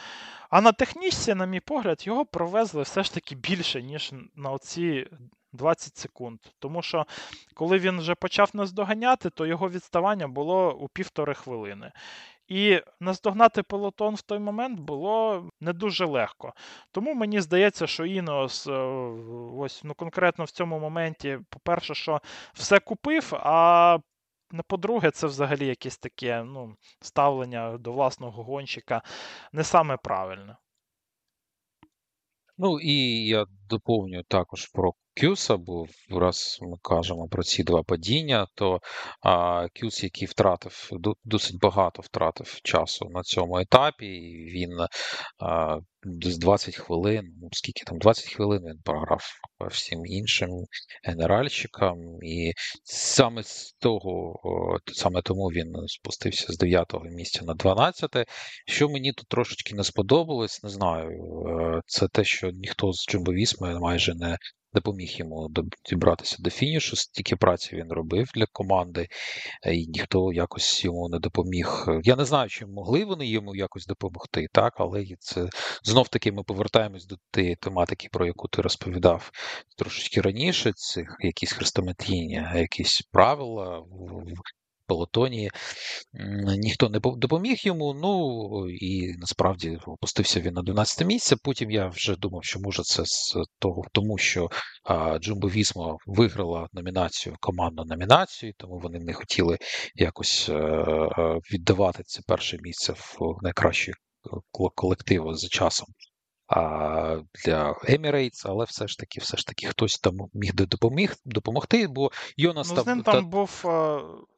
А на технічці, на мій погляд, його провезли все ж таки більше, ніж на оці 20 секунд. Тому що, коли він вже почав наздоганяти, то його відставання було у півтори хвилини. І наздогнати пелотон в той момент було не дуже легко. Тому мені здається, що Інос е, ось ну конкретно в цьому моменті, по-перше, що все купив, а по-друге, це взагалі якесь таке ну, ставлення до власного гонщика не саме правильне. Ну і я доповню також про Кюса, бо раз ми кажемо про ці два падіння, то а, Кюс, який втратив досить багато втратив часу на цьому етапі, і він а, десь 20 хвилин, ну, скільки там 20 хвилин він програв всім іншим генеральщикам, і саме з того, саме тому він спустився з 9-го місця на 12-те. Що мені тут трошечки не сподобалось, не знаю, е, це те, що ніхто з Джумбовісми майже не допоміг йому дібратися до фінішу, стільки праці він робив для команди, е, і ніхто якось йому не допоміг. Я не знаю, чи могли вони йому якось допомогти, так, але це знов таки ми повертаємось до тієї тематики, про яку ти розповідав трошечки раніше. Цих якісь хрестометіння, якісь правила пелотоні. Ніхто не допоміг йому. Ну і насправді опустився він на 12 місце. Потім я вже думав, що може це з того, тому що Джумбо Вісмо виграла номінацію, командну номінацію, тому вони не хотіли якось віддавати це перше місце в найкращі колективи за часом для Emirates, але все ж таки, все ж таки, хтось там міг допоміг, допомогти, бо Йонас ну, там... З ним там та... був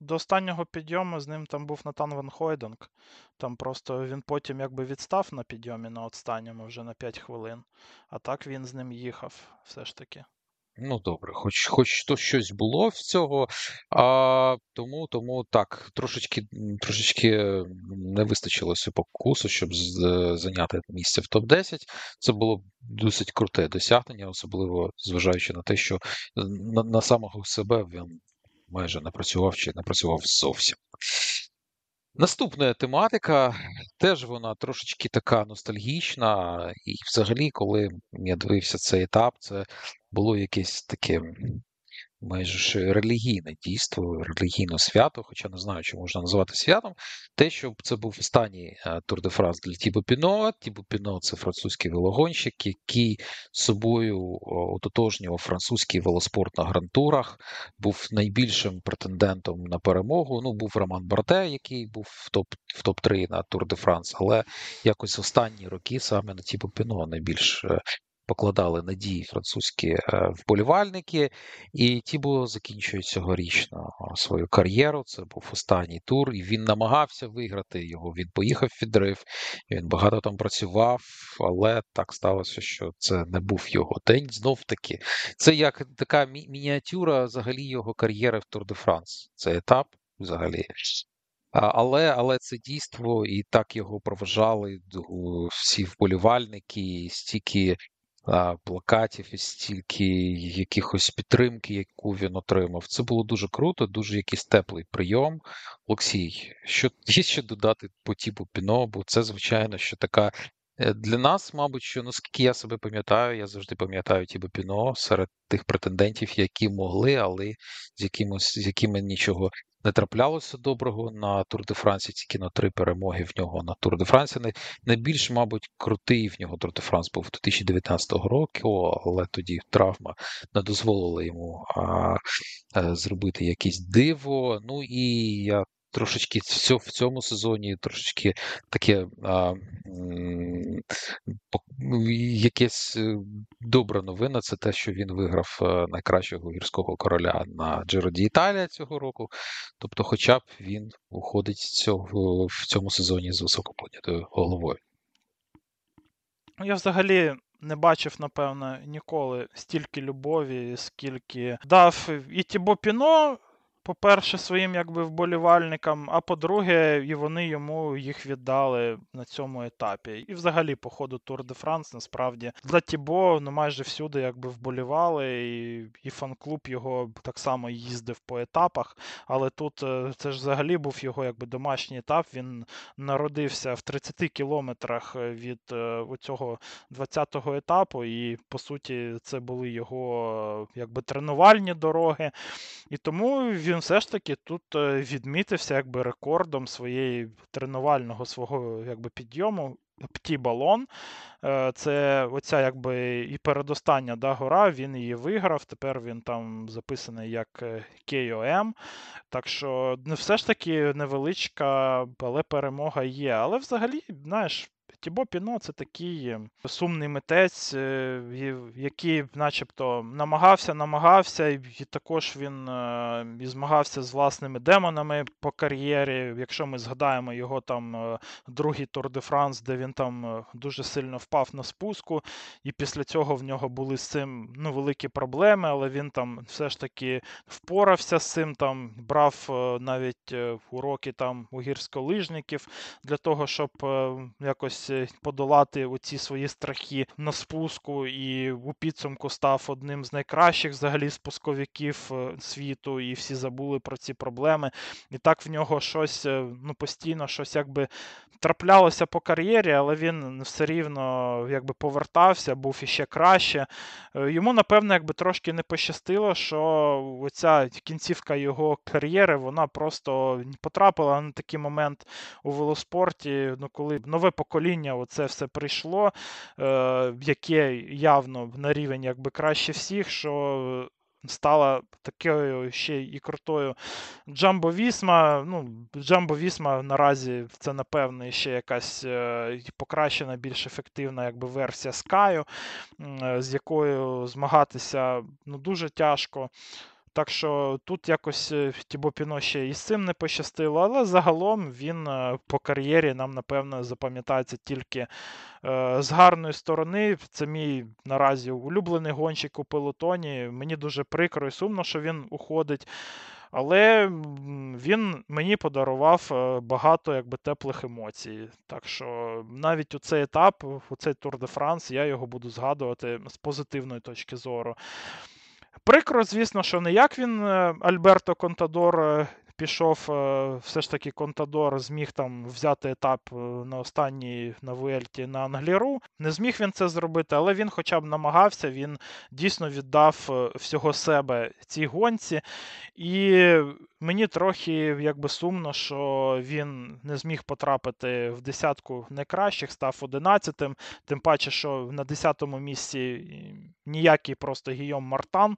до останнього підйому, з ним там був Натан Ван Хойдинг. Там просто він потім якби відстав на підйомі на останньому вже на 5 хвилин. А так він з ним їхав все ж таки. Ну, добре, хоч хоч то щось було в цього. А, Тому тому так, трошечки трошечки не вистачило покусу, щоб з, зайняти місце в топ-10. Це було досить круте досягнення, особливо зважаючи на те, що на, на самого себе він майже не працював чи не працював зовсім. Наступна тематика, теж вона трошечки така ностальгічна, і взагалі, коли я дивився цей етап, це було якесь таке майже ж релігійне дійство, релігійне свято, хоча не знаю, чи можна назвати святом. Те, що це був останній Тур де Франс для Тібо Піно. Тібо Піно це французький велогонщик, який собою ототожнював французький велоспорт на грантурах, був найбільшим претендентом на перемогу. Ну, був Роман Барте, який був в топ в топ-3 на Тур де Франс, але якось в останні роки саме на Тібо Піно найбільш е, покладали надії французькі е, вболівальники, і Тібо закінчує цьогорічно свою кар'єру. Це був останній тур, і він намагався виграти його. Він поїхав в відрив, він багато там працював, але так сталося, що це не був його день. Знов таки, це як така мі- мініатюра взагалі його кар'єри в Тур де Франс. Це етап взагалі. Але але це дійство, і так його проважали всі вболівальники, стільки плакатів і стільки якихось підтримки, яку він отримав. Це було дуже круто, дуже якийсь теплий прийом. Олексій, що є ще додати по типу піно, бо це, звичайно, що така. Е, для нас, мабуть, що наскільки я себе пам'ятаю, я завжди пам'ятаю Тібо Піно серед тих претендентів, які могли, але з якими, з якими нічого не траплялося доброго на Тур де Франсі, тільки на три перемоги в нього на Тур де Франсі. Найбільш, мабуть, крутий в нього Тур де Франс був 2019 року, але тоді травма не дозволила йому а, а, е, зробити якесь диво. Ну і я трошечки в цьому сезоні трошечки таке а, якесь е, добра новина. Це те, що він виграв е, найкращого гірського короля на Джироді Італія цього року. Тобто, хоча б він уходить цього, в цьому сезоні з високоподнятою головою. Я взагалі. Не бачив, напевно, ніколи стільки любові, скільки дав і Тібо Піно по-перше, своїм якби вболівальникам, а по-друге, і вони йому їх віддали на цьому етапі. І взагалі, по ходу Тур де Франс, насправді, для Тібо ну, майже всюди якби вболівали, і і фан-клуб його так само їздив по етапах. Але тут е, це ж взагалі був його якби домашній етап. Він народився в 30 кілометрах від е, цього 20-го етапу, і по суті, це були його якби тренувальні дороги. І тому він він все ж таки тут е, відмітився якби рекордом своєї тренувального свого якби підйому. Пті Балон. Е, це оця якби і передостання да, гора, він її виграв. Тепер він там записаний як KOM. Так що не все ж таки невеличка, але перемога є. Але взагалі, знаєш, Тібо Піно це такий е, сумний митець, е, який начебто намагався, намагався, і також він е, і змагався з власними демонами по кар'єрі. Якщо ми згадаємо його там другий Тур де Франс, де він там дуже сильно впав на спуску, і після цього в нього були з цим ну, великі проблеми, але він там все ж таки впорався з цим, там брав навіть уроки там у гірськолижників для того, щоб якось подолати оці свої страхи на спуску, і у підсумку став одним з найкращих взагалі спусковиків е, світу, і всі забули про ці проблеми. І так в нього щось е, ну, постійно щось якби траплялося по кар'єрі, але він все рівно якби повертався, був іще краще. Е, йому, напевно, якби трошки не пощастило, що оця кінцівка його кар'єри вона просто потрапила на такий момент у велоспорті, ну, коли нове покоління оце все прийшло, е, яке явно на рівень якби краще всіх, що стала такою ще і крутою Джамбо Вісма. Ну, Джамбо Вісма наразі це, напевно, ще якась е, покращена, більш ефективна якби, версія Скаю, е, з якою змагатися ну, дуже тяжко. Так що тут якось е, Тібо Піно ще і з цим не пощастило, але загалом він е, по кар'єрі нам, напевно, запам'ятається тільки е, з гарної сторони. Це мій наразі улюблений гонщик у пелотоні. Мені дуже прикро і сумно, що він уходить. Але він мені подарував багато якби, теплих емоцій. Так що навіть у цей етап, у цей Тур де Франс, я його буду згадувати з позитивної точки зору. Прикро, звісно, що не як він, е, Альберто Контадор, е, пішов, е, все ж таки Контадор зміг там взяти етап на останній на Вуельті на Англіру. Не зміг він це зробити, але він хоча б намагався, він дійсно віддав всього себе цій гонці. І мені трохи якби сумно, що він не зміг потрапити в десятку найкращих, став одинадцятим. Тим паче, що на десятому місці ніякий просто Гійом Мартан.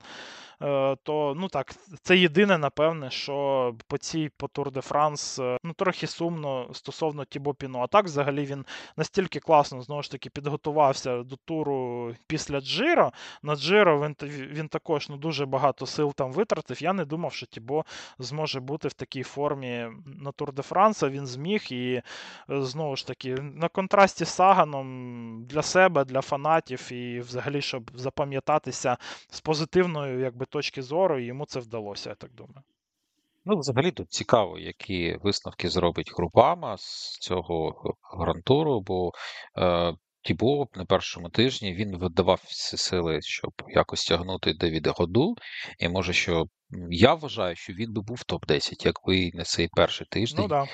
Е, то ну так, це єдине, напевне, що по цій по Тур де Франс ну, трохи сумно стосовно Тібо Піно. А так, взагалі, він настільки класно знову ж таки підготувався до туру після Джиро. На Джиро він він також ну, дуже багато сил там витратив. Я не думав, що Тібо зможе бути в такій формі на Тур де Франса. Він зміг і е, знову ж таки на контрасті з Саганом для себе, для фанатів, і взагалі, щоб запам'ятатися з позитивною якби точки зору, йому це вдалося, я так думаю. Ну, взагалі тут цікаво, які висновки зробить групама з цього грантуру, бо е, Тібо на першому тижні він видавав всі сили, щоб якось тягнути Девіда Году. І може, що я вважаю, що він би був топ-10, якби не цей перший тиждень. Ну, да.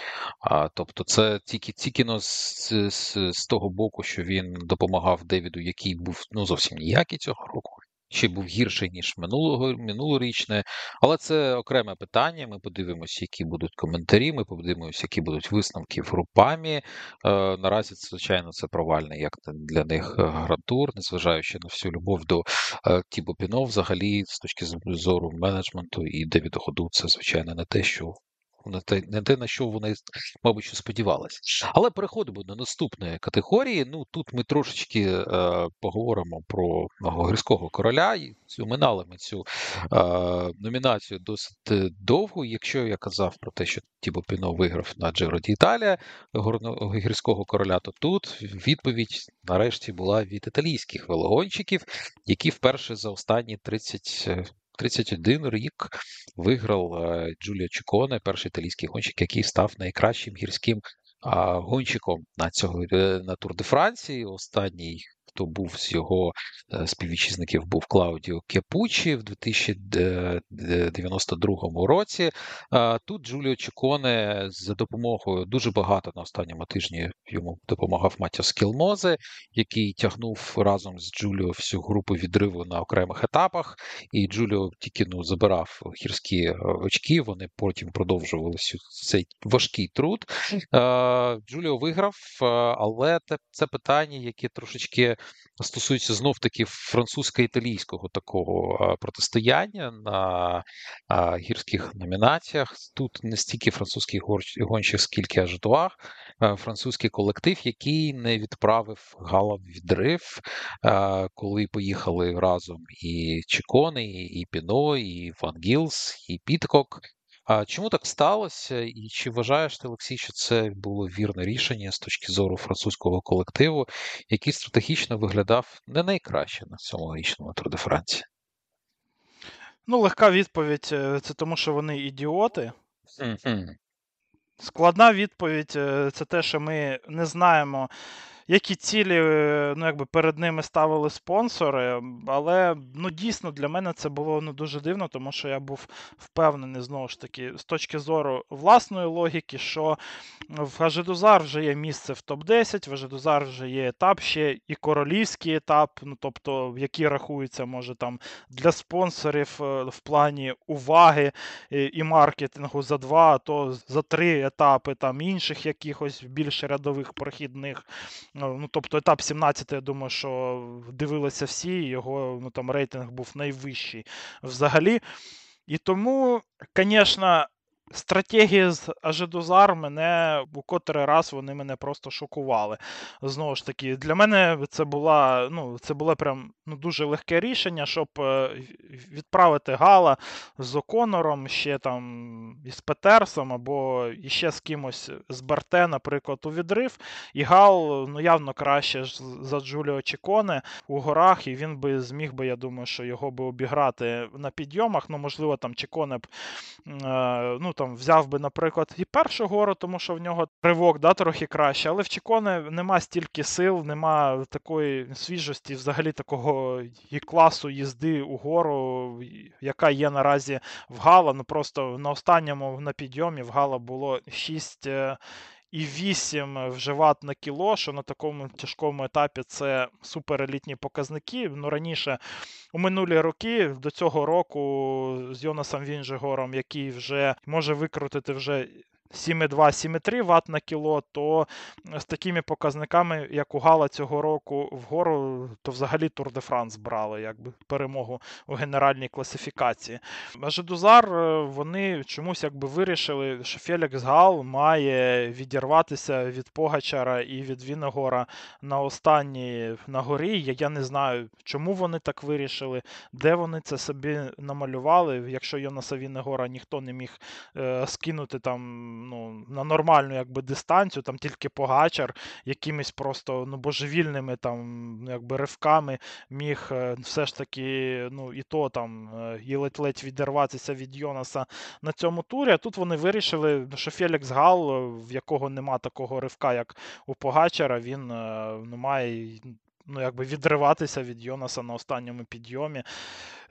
А, Тобто, це тільки тільки ну, з, з, з того боку, що він допомагав Девіду, який був ну зовсім ніякий цього року ще був гірший, ніж минулого минулорічне. Але це окреме питання. Ми подивимося, які будуть коментарі. Ми подивимося, які будуть висновки в групамі. Е, наразі, звичайно, це провальний як для них е, грантур, незважаючи на всю любов до е, Тібо Піно, взагалі, з точки зору менеджменту і Девіда Ходу, це звичайно не те, що не те, не те, на що вони, мабуть, що сподівалися. Але переходимо до наступної категорії. Ну тут ми трошечки е, поговоримо про гірського короля. Оминали ми цю е, номінацію досить довго. Якщо я казав про те, що Тібо Піно виграв на Джеро Ді Італія гірського короля, то тут відповідь нарешті була від італійських велогонщиків, які вперше за останні 30 31 рік виграв е, Джуліо Чіконе, перший італійський гонщик, який став найкращим гірським гонщиком на цього е, на Тур де Франції. Останній хто був з його е, співвітчизників, був Клаудіо Кепучі в 2092 році. Тут Джуліо Чіконе за допомогою дуже багато на останньому тижні йому допомагав Матіо Скілмозе, який тягнув разом з Джуліо всю групу відриву на окремих етапах. І Джуліо тільки ну забирав гірські е, очки. Вони потім продовжували цей важкий труд. Джуліо виграв, але це питання, яке трошечки стосується знов таки французько-італійського такого протистояння на гірських номінаціях. Тут не стільки французький гонщик, скільки ажитуах, французький колектив, який не відправив Гала в відрив, коли поїхали разом і Чікони, і Піно, і Ван Гілс, і Підкок. А чому так сталося? І чи вважаєш ти, Олексій, що це було вірне рішення з точки зору французького колективу, який стратегічно виглядав не найкраще на цьому річному Тур де Франції? Ну, легка відповідь е, це тому, що вони ідіоти. Mm-hmm. Складна відповідь е, це те, що ми не знаємо які цілі е, ну, якби перед ними ставили спонсори. Але ну, дійсно для мене це було ну, дуже дивно, тому що я був впевнений, знову ж таки, з точки зору власної логіки, що в Ажедузар вже є місце в топ-10, в Ажедузар вже є етап, ще і королівський етап, ну тобто, який рахується, може там для спонсорів е, в плані уваги і маркетингу за два, а то за три етапи там інших якихось більш рядових прохідних. Ну, ну, Тобто етап 17, я думаю, що дивилися всі, його ну, там рейтинг був найвищий взагалі. І тому, звісно, Стратегії з Ажедузар мене у котрий раз вони мене просто шокували. Знову ж таки, для мене це була, ну, це було прям ну, дуже легке рішення, щоб е, відправити Гала з Оконором, ще там із Петерсом, або ще з кимось з Барте, наприклад, у відрив. І Гал ну, явно краще за Джуліо Чіконе у горах, і він би зміг би, я думаю, що його би обіграти на підйомах. Ну, можливо, там Чіконе б. Е, ну, там взяв би, наприклад, і першу гору, тому що в нього ривок да, трохи краще, але в Чіконе нема стільки сил, нема такої свіжості, взагалі такого і класу їзди у гору, яка є наразі в Гала. Ну просто на останньому на підйомі в Гала було 6 і 8 вживат на кіло, що на такому тяжкому етапі це суперелітні показники. Ну, Раніше у минулі роки до цього року з Йонасом Вінжегором, який вже може викрутити вже 7,2-7,3 Вт на кіло, то з такими показниками, як у Гала цього року вгору, то взагалі Тур де Франс брали якби перемогу у генеральній класифікації. А Жидузар е, вони чомусь якби вирішили, що Фелікс Гал має відірватися від Погачара і від Віногора на останній на горі. Я, я не знаю, чому вони так вирішили, де вони це собі намалювали. Якщо Йонаса Віногора ніхто не міг е, скинути там ну, на нормальну якби, дистанцію, там тільки Погачар якимись просто ну, божевільними там, якби, ривками міг е, все ж таки, ну, і то там, е, і ледь-ледь відірватися від Йонаса на цьому турі. А тут вони вирішили, що Фелікс Гал, в якого нема такого ривка, як у Погачара, він е, ну, має ну, якби відриватися від Йонаса на останньому підйомі,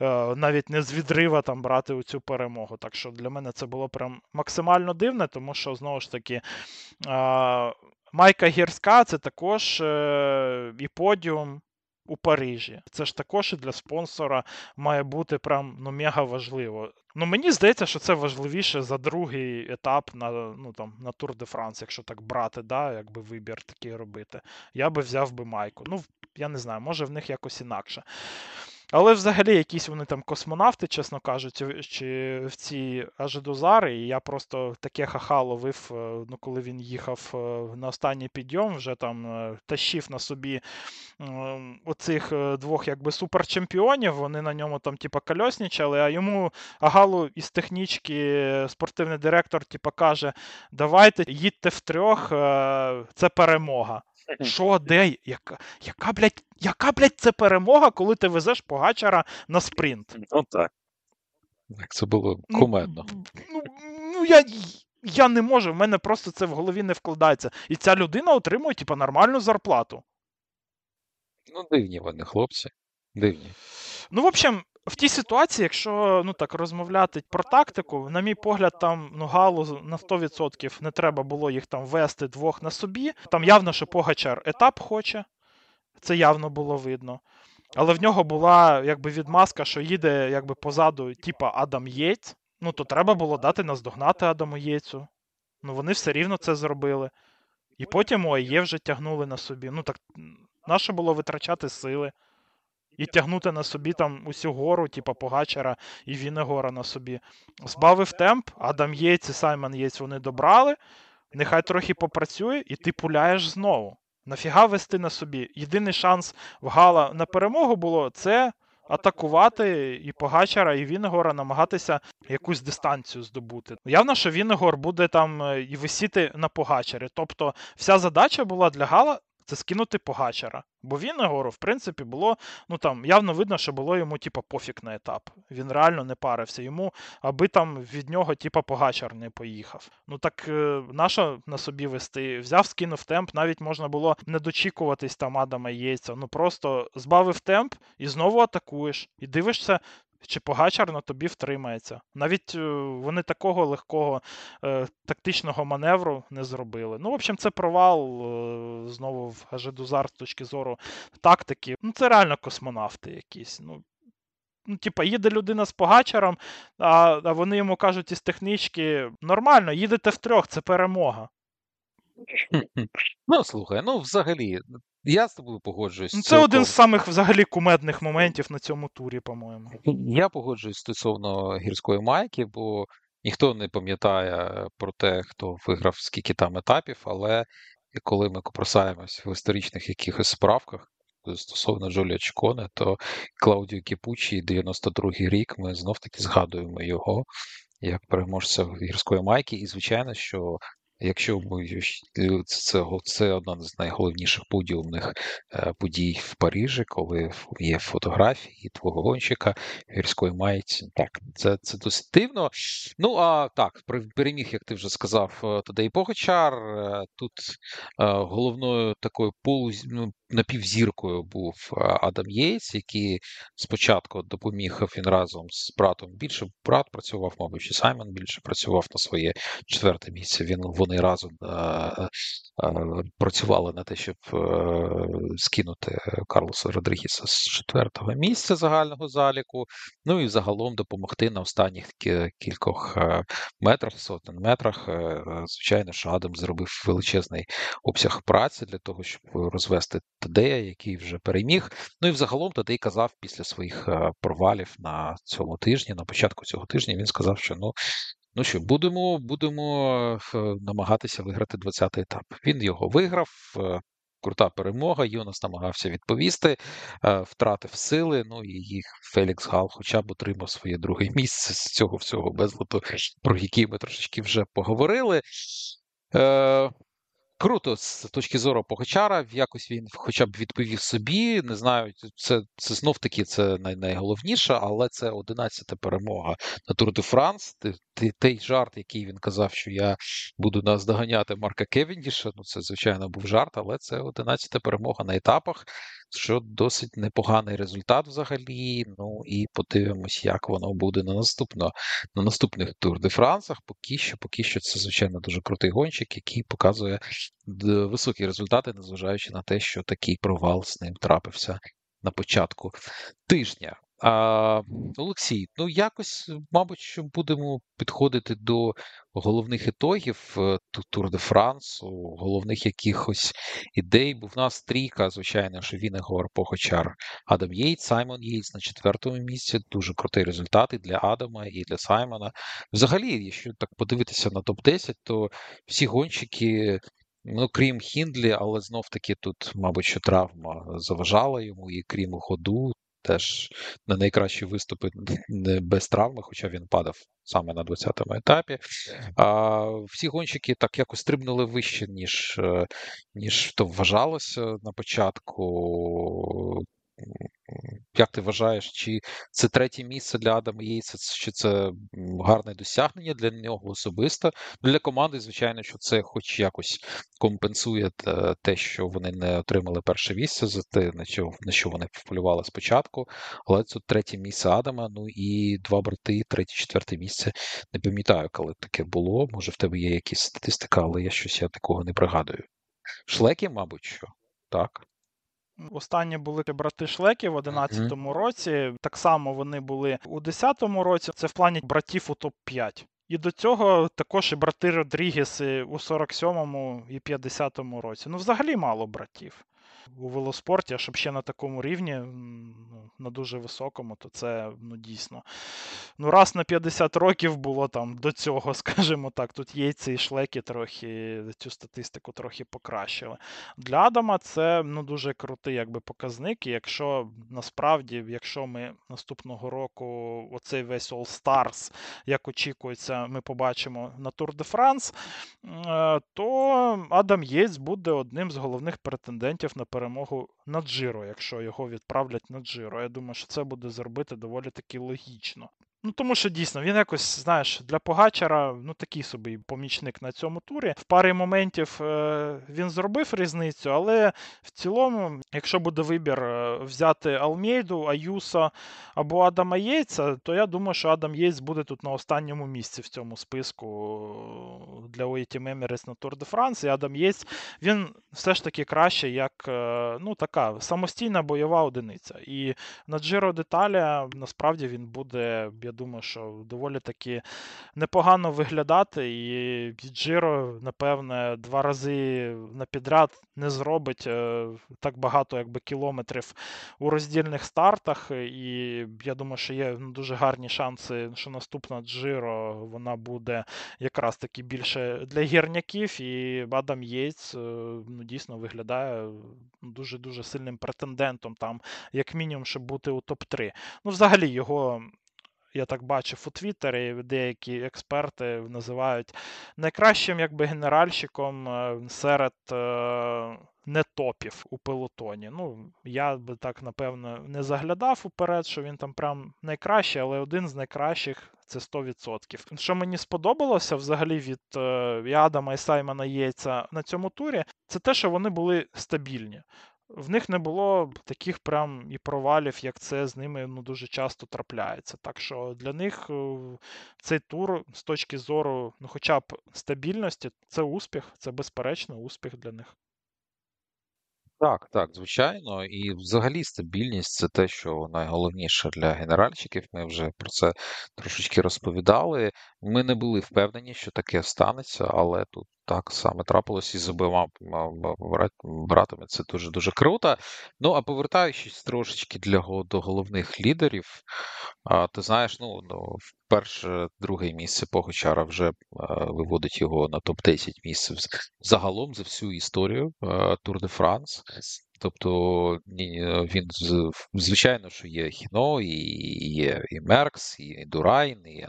е, навіть не з відрива там брати цю перемогу. Так що для мене це було прям максимально дивне, тому що знову ж таки. Е, Майка Гірська це також е, і подіум у Парижі. Це ж також і для спонсора має бути прям ну, мега важливо. Ну, Мені здається, що це важливіше за другий етап на ну, там, на Тур де Франс, якщо так брати, да, якби вибір такий робити. Я би взяв би майку. Ну, я не знаю, може в них якось інакше. Але взагалі якісь вони там космонавти, чесно кажучи, чи в ці Ажидозари, і я просто таке ха-ха ловив, е, ну, коли він їхав е, на останній підйом, вже там е, тащив на собі оцих двох якби суперчемпіонів, вони на ньому там типа кольоснічали, а йому Агалу із технічки спортивний директор типа каже: давайте їдьте в трьох, це перемога. Що, де? Яка, яка, блядь, яка, блядь, це перемога, коли ти везеш Погачара на спринт? Ну так. Так, Це було ну, кумедно. Ну, ну я я не можу, в мене просто це в голові не вкладається. І ця людина отримує, типу, нормальну зарплату. Ну, дивні вони, хлопці. Дивні. Ну, в общем, в тій ситуації, якщо ну так розмовляти про тактику, на мій погляд, там ну галу на 100% не треба було їх там вести двох на собі. Там явно, що Погачар етап хоче, це явно було видно. Але в нього була якби відмазка, що їде якби позаду, типа Адам Єйц. Ну, то треба було дати наздогнати Адаму Єйцу. Ну, вони все рівно це зробили. І потім ОАЄ вже тягнули на собі. Ну так наше було витрачати сили і тягнути на собі там усю гору, типа Погачара і Вінегора на собі. Збавив темп, Адам Єйц і Саймон Єйц вони добрали. Нехай трохи попрацює, і ти пуляєш знову. Нафіга вести на собі? Єдиний шанс в Гала на перемогу було це атакувати і Погачара, і Вінегора, намагатися якусь дистанцію здобути. Явно, що Вінегор буде там е, і висіти на Погачарі. Тобто, вся задача була для Гала це скинути Погачара. Бо Вінегору, в принципі, було, ну там явно видно, що було йому, типа, пофіг на етап. Він реально не парився йому, аби там від нього, типа, Погачар не поїхав. Ну так е, нащо на собі вести? Взяв, скинув темп, навіть можна було не дочікуватись там Адама Єйця. Ну просто збавив темп і знову атакуєш. І дивишся, чи Погачар на тобі втримається. Навіть е, вони такого легкого е, тактичного маневру не зробили. Ну, в общем, це провал е, знову в Гажедузар з точки зору тактики. Ну, це реально космонавти якісь. Ну, Ну, типа, їде людина з Погачаром, а а вони йому кажуть із технічки: нормально, їдете втрьох, це перемога. Ну, слухай, ну взагалі, я з тобою погоджуюсь. Ну, Це цілком. один з самих взагалі кумедних моментів на цьому турі, по-моєму. Я погоджуюсь стосовно гірської майки, бо ніхто не пам'ятає про те, хто виграв скільки там етапів, але коли ми копросаємось в історичних якихось справках стосовно Джолія Чконе, то Клаудіо Кіпучі, 92-й рік, ми знов таки згадуємо його як переможця гірської майки. І, звичайно, що Якщо ми це це одна з найголовніших подіумних е, подій в Парижі, коли є фотографії твого гонщика гірської мається. Так, це це досить дивно. Ну а так, переміг, як ти вже сказав, е, Тадей Погачар. Е, тут головною такою полу ну, напівзіркою був Адам Єйц, який спочатку допоміг він разом з братом. Більше брат працював, мабуть, і Саймон більше працював на своє четверте місце. Він вони разом працювали на те, щоб е, скинути Карлоса Родригіса з четвертого місця загального заліку. Ну і загалом допомогти на останніх кількох е, метрах, сотень метрах. Е, звичайно, що Адам зробив величезний обсяг праці для того, щоб розвести Тадея, який вже переміг. Ну і взагалом Тадей казав після своїх провалів на цьому тижні, на початку цього тижня, він сказав, що ну Ну що, будемо будемо намагатися виграти 20-й етап. Він його виграв. Е, крута перемога. Йонас намагався відповісти, е, втратив сили. Ну і їх Фелікс Гал хоча б отримав своє друге місце з цього всього безлоту, про які ми трошечки вже поговорили. Круто, з точки зору Погачара, якось він хоча б відповів собі. Не знаю, це це знов таки це най, найголовніше, але це 11-та перемога на Тур де Франс. Той жарт, який він казав, що я буду наздоганяти Марка Кевіндіша. Ну це звичайно був жарт, але це 11-та перемога на етапах що досить непоганий результат взагалі. Ну і подивимось, як воно буде на наступно, на наступних Тур де Франсах. Поки що, поки що, це, звичайно, дуже крутий гонщик, який показує високі результати, незважаючи на те, що такий провал з ним трапився на початку тижня. А, Олексій, ну якось, мабуть, що будемо підходити до головних ітогів е, Тур де Франсу, головних якихось ідей. Бо в нас трійка, звичайно, що Вінегор, Похочар, Адам Єйц, Саймон Єйц на четвертому місці. Дуже крутий результат і для Адама, і для Саймона. Взагалі, якщо так подивитися на топ-10, то всі гонщики. Ну, крім Хіндлі, але знов таки тут, мабуть, що травма заважала йому, і крім ходу, теж не найкращі виступи не без травми, хоча він падав саме на 20-му етапі. А Всі гонщики так якось стрибнули вище, ніж ніж то вважалося на початку. Як ти вважаєш, чи це третє місце для Адама Єйса, чи це гарне досягнення для нього особисто? Для команди, звичайно, що це хоч якось компенсує те, що вони не отримали перше місце за те, на що вони вполювали спочатку. Але це третє місце Адама. Ну і два брати, третє, четверте місце. Не пам'ятаю, коли таке було. Може, в тебе є якісь статистика, але я щось я такого не пригадую. Шлекі, мабуть, що так. Останні були брати Шлеки в 11-му році. Так само вони були у 10-му році. Це в плані братів у топ-5. І до цього також і брати Родрігеси у 47-му і 50-му році. Ну, взагалі мало братів у велоспорті, а щоб ще на такому рівні, ну, на дуже високому, то це ну, дійсно. Ну, раз на 50 років було там до цього, скажімо так. Тут єйці і шлеки трохи цю статистику трохи покращили. Для Адама це ну, дуже крутий якби, показник. І якщо насправді, якщо ми наступного року оцей весь All Stars, як очікується, ми побачимо на Tour de France, е, то Адам Єйц буде одним з головних претендентів на перемогу над Джиро, якщо його відправлять на Джиро. Я думаю, що це буде зробити доволі таки логічно. Ну, тому що дійсно він якось, знаєш, для Погачара ну такий собі помічник на цьому турі. В парі моментів е, він зробив різницю, але в цілому, якщо буде вибір е, взяти Алмейду, Аюса або Адама Єйца, то я думаю, що Адам Єйц буде тут на останньому місці в цьому списку е, для OETM Emirates на Tour de France. І Адам Єйц, він все ж таки краще, як ну, така самостійна бойова одиниця. І на Джиро Деталя насправді він буде я думаю, що доволі таки непогано виглядати. І Джиро, напевне, два рази на підряд не зробить е, так багато якби, кілометрів у роздільних стартах. І я думаю, що є ну, дуже гарні шанси, що наступна Джиро вона буде якраз таки більше для гірняків. І Адам Єйц е, ну, дійсно виглядає дуже-дуже сильним претендентом, там, як мінімум, щоб бути у топ-3. Ну, взагалі, його я так бачив у Твіттері, деякі експерти називають найкращим якби генеральщиком е, серед е, не топів у пелотоні. Ну, я би так, напевно, не заглядав уперед, що він там прям найкращий, але один з найкращих. Це 100%. Що мені сподобалося взагалі від е, Адама і Саймона Єйця на цьому турі, це те, що вони були стабільні в них не було таких прям і провалів, як це з ними ну, дуже часто трапляється. Так що для них е, цей тур з точки зору, ну, хоча б стабільності, це успіх, це безперечно успіх для них. Так, так, звичайно. І взагалі стабільність це те, що найголовніше для генеральщиків. Ми вже про це трошечки розповідали. Ми не були впевнені, що таке станеться, але тут так саме трапилось із обома братами. Це дуже дуже круто. Ну а повертаючись трошечки для до головних лідерів, ти знаєш, ну в перше, друге місце Погочара вже виводить його на топ 10 місць загалом за всю історію Тур де Франс. Тобто він звичайно, що є Хіно, і є і Меркс, і Дурайн, і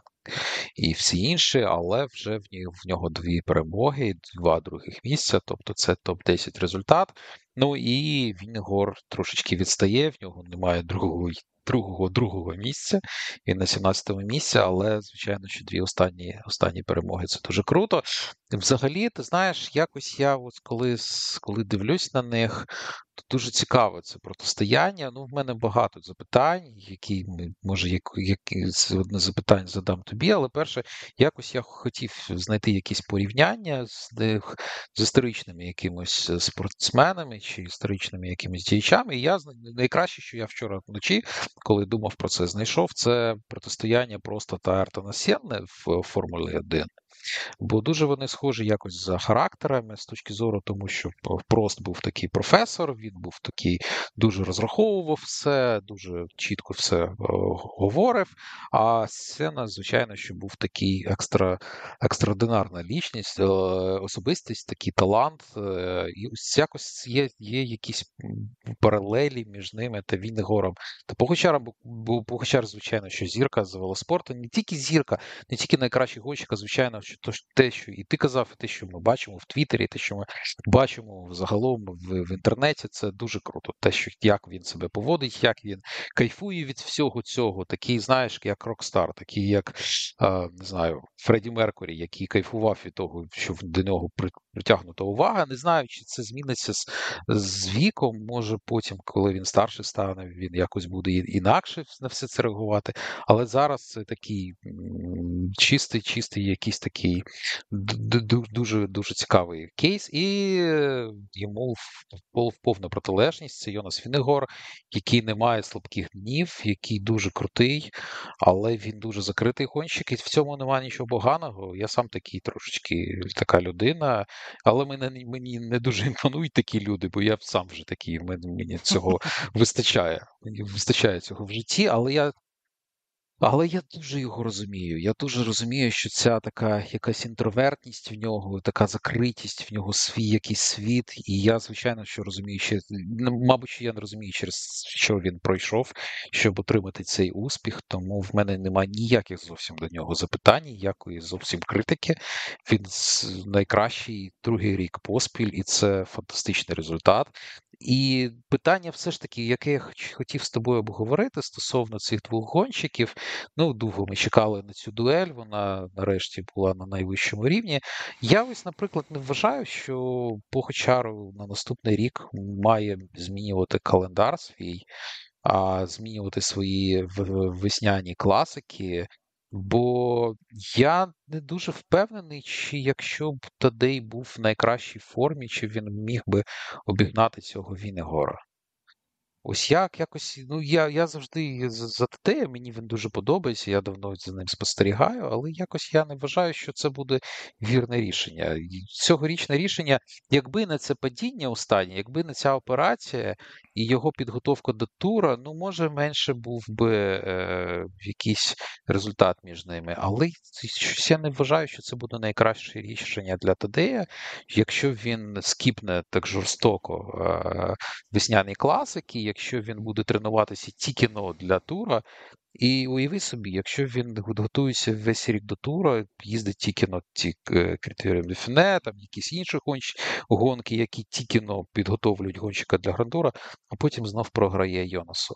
і всі інші, але вже в нього, дві перемоги, два других місця, тобто це топ-10 результат. Ну і Вінгор трошечки відстає, в нього немає другого другого другого місця. Він на 17-му місці, але, звичайно, що дві останні останні перемоги це дуже круто. Взагалі, ти знаєш, якось я от коли коли дивлюсь на них, дуже цікаве це протистояння. Ну, в мене багато запитань, які може, які одне запитання задам тобі, але перше, якось я хотів знайти якісь порівняння з з історичними якимось спортсменами чи історичними якимись діячами. І я найкраще, що я вчора вночі, коли думав про це, знайшов це протистояння просто та Артона Сєнне в Формулі 1. Бо дуже вони схожі якось за характерами з точки зору, тому що Прост був такий професор, він був такий, дуже розраховував все, дуже чітко все е, говорив. А Сена, звичайно, що був такий екстра, екстраординарна лічність, е, особистість, такий талант. Е, і ось якось є є якісь паралелі між ними та Віннегором. Та Погочаром, бо Погочар, звичайно, що зірка з велоспорту, не тільки зірка, не тільки найкращий гонщик, а звичайно, що то те, що і ти казав, і те, що ми бачимо в Твіттері, те, що ми бачимо загалом в, в інтернеті, це дуже круто. Те, що як він себе поводить, як він кайфує від всього цього. Такий, знаєш, як Рокстар, такий, як не знаю, Фредді Меркурі, який кайфував від того, що до нього притягнута увага. Не знаю, чи це зміниться з, з віком. Може потім, коли він старший стане, він якось буде інакше на все це реагувати. Але зараз це такий чистий, чистий, якийсь такий дуже дуже цікавий кейс, і йому в повна протилежність. Це Йонас Вінегор, який не має слабких днів, який дуже крутий, але він дуже закритий гонщик, і в цьому немає нічого поганого. Я сам такий трошечки така людина, але мене мені не дуже імпонують такі люди, бо я сам вже такий, мені цього вистачає. Мені вистачає цього в житті, але я але я дуже його розумію. Я дуже розумію, що ця така якась інтровертність в нього, така закритість в нього свій якийсь світ. І я, звичайно, що розумію, ще ну, мабуть, що я не розумію, через що він пройшов, щоб отримати цей успіх. Тому в мене немає ніяких зовсім до нього запитань, ніякої зовсім критики. Він найкращий другий рік поспіль, і це фантастичний результат. І питання, все ж таки, яке я хотів з тобою обговорити стосовно цих двох гонщиків. Ну, довго ми чекали на цю дуель, вона нарешті була на найвищому рівні. Я ось, наприклад, не вважаю, що Погочару на наступний рік має змінювати календар свій, а змінювати свої весняні класики. Бо я не дуже впевнений, чи якщо б Тадей був в найкращій формі, чи він міг би обігнати цього Вінегора. Ось як якось, ну я я завжди за те, мені він дуже подобається, я давно за ним спостерігаю, але якось я не вважаю, що це буде вірне рішення. Цьогорічне рішення, якби не це падіння останнє, якби не ця операція і його підготовка до тура, ну може менше був би е, якийсь результат між ними. Але я не вважаю, що це буде найкраще рішення для Тадея, якщо він скіпне так жорстоко е, весняний класики якщо він буде тренуватися тільки для тура, і уяви собі, якщо він готується весь рік до тура, їздить тільки на ті е, критерії Дефіне, там якісь інші гонки, які тільки підготовлюють гонщика для грандура, а потім знов програє Йонасу.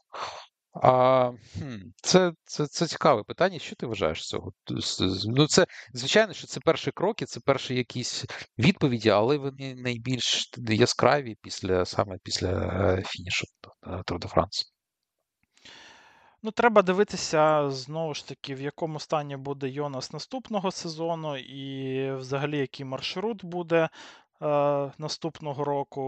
А, Це це, це цікаве питання. Що ти вважаєш цього? Ну, це, Звичайно, що це перші кроки, це перші якісь відповіді, але вони найбільш яскраві після саме після е, фінішу Tour de France. Ну, треба дивитися знову ж таки, в якому стані буде Йонас наступного сезону, і взагалі який маршрут буде е, наступного року.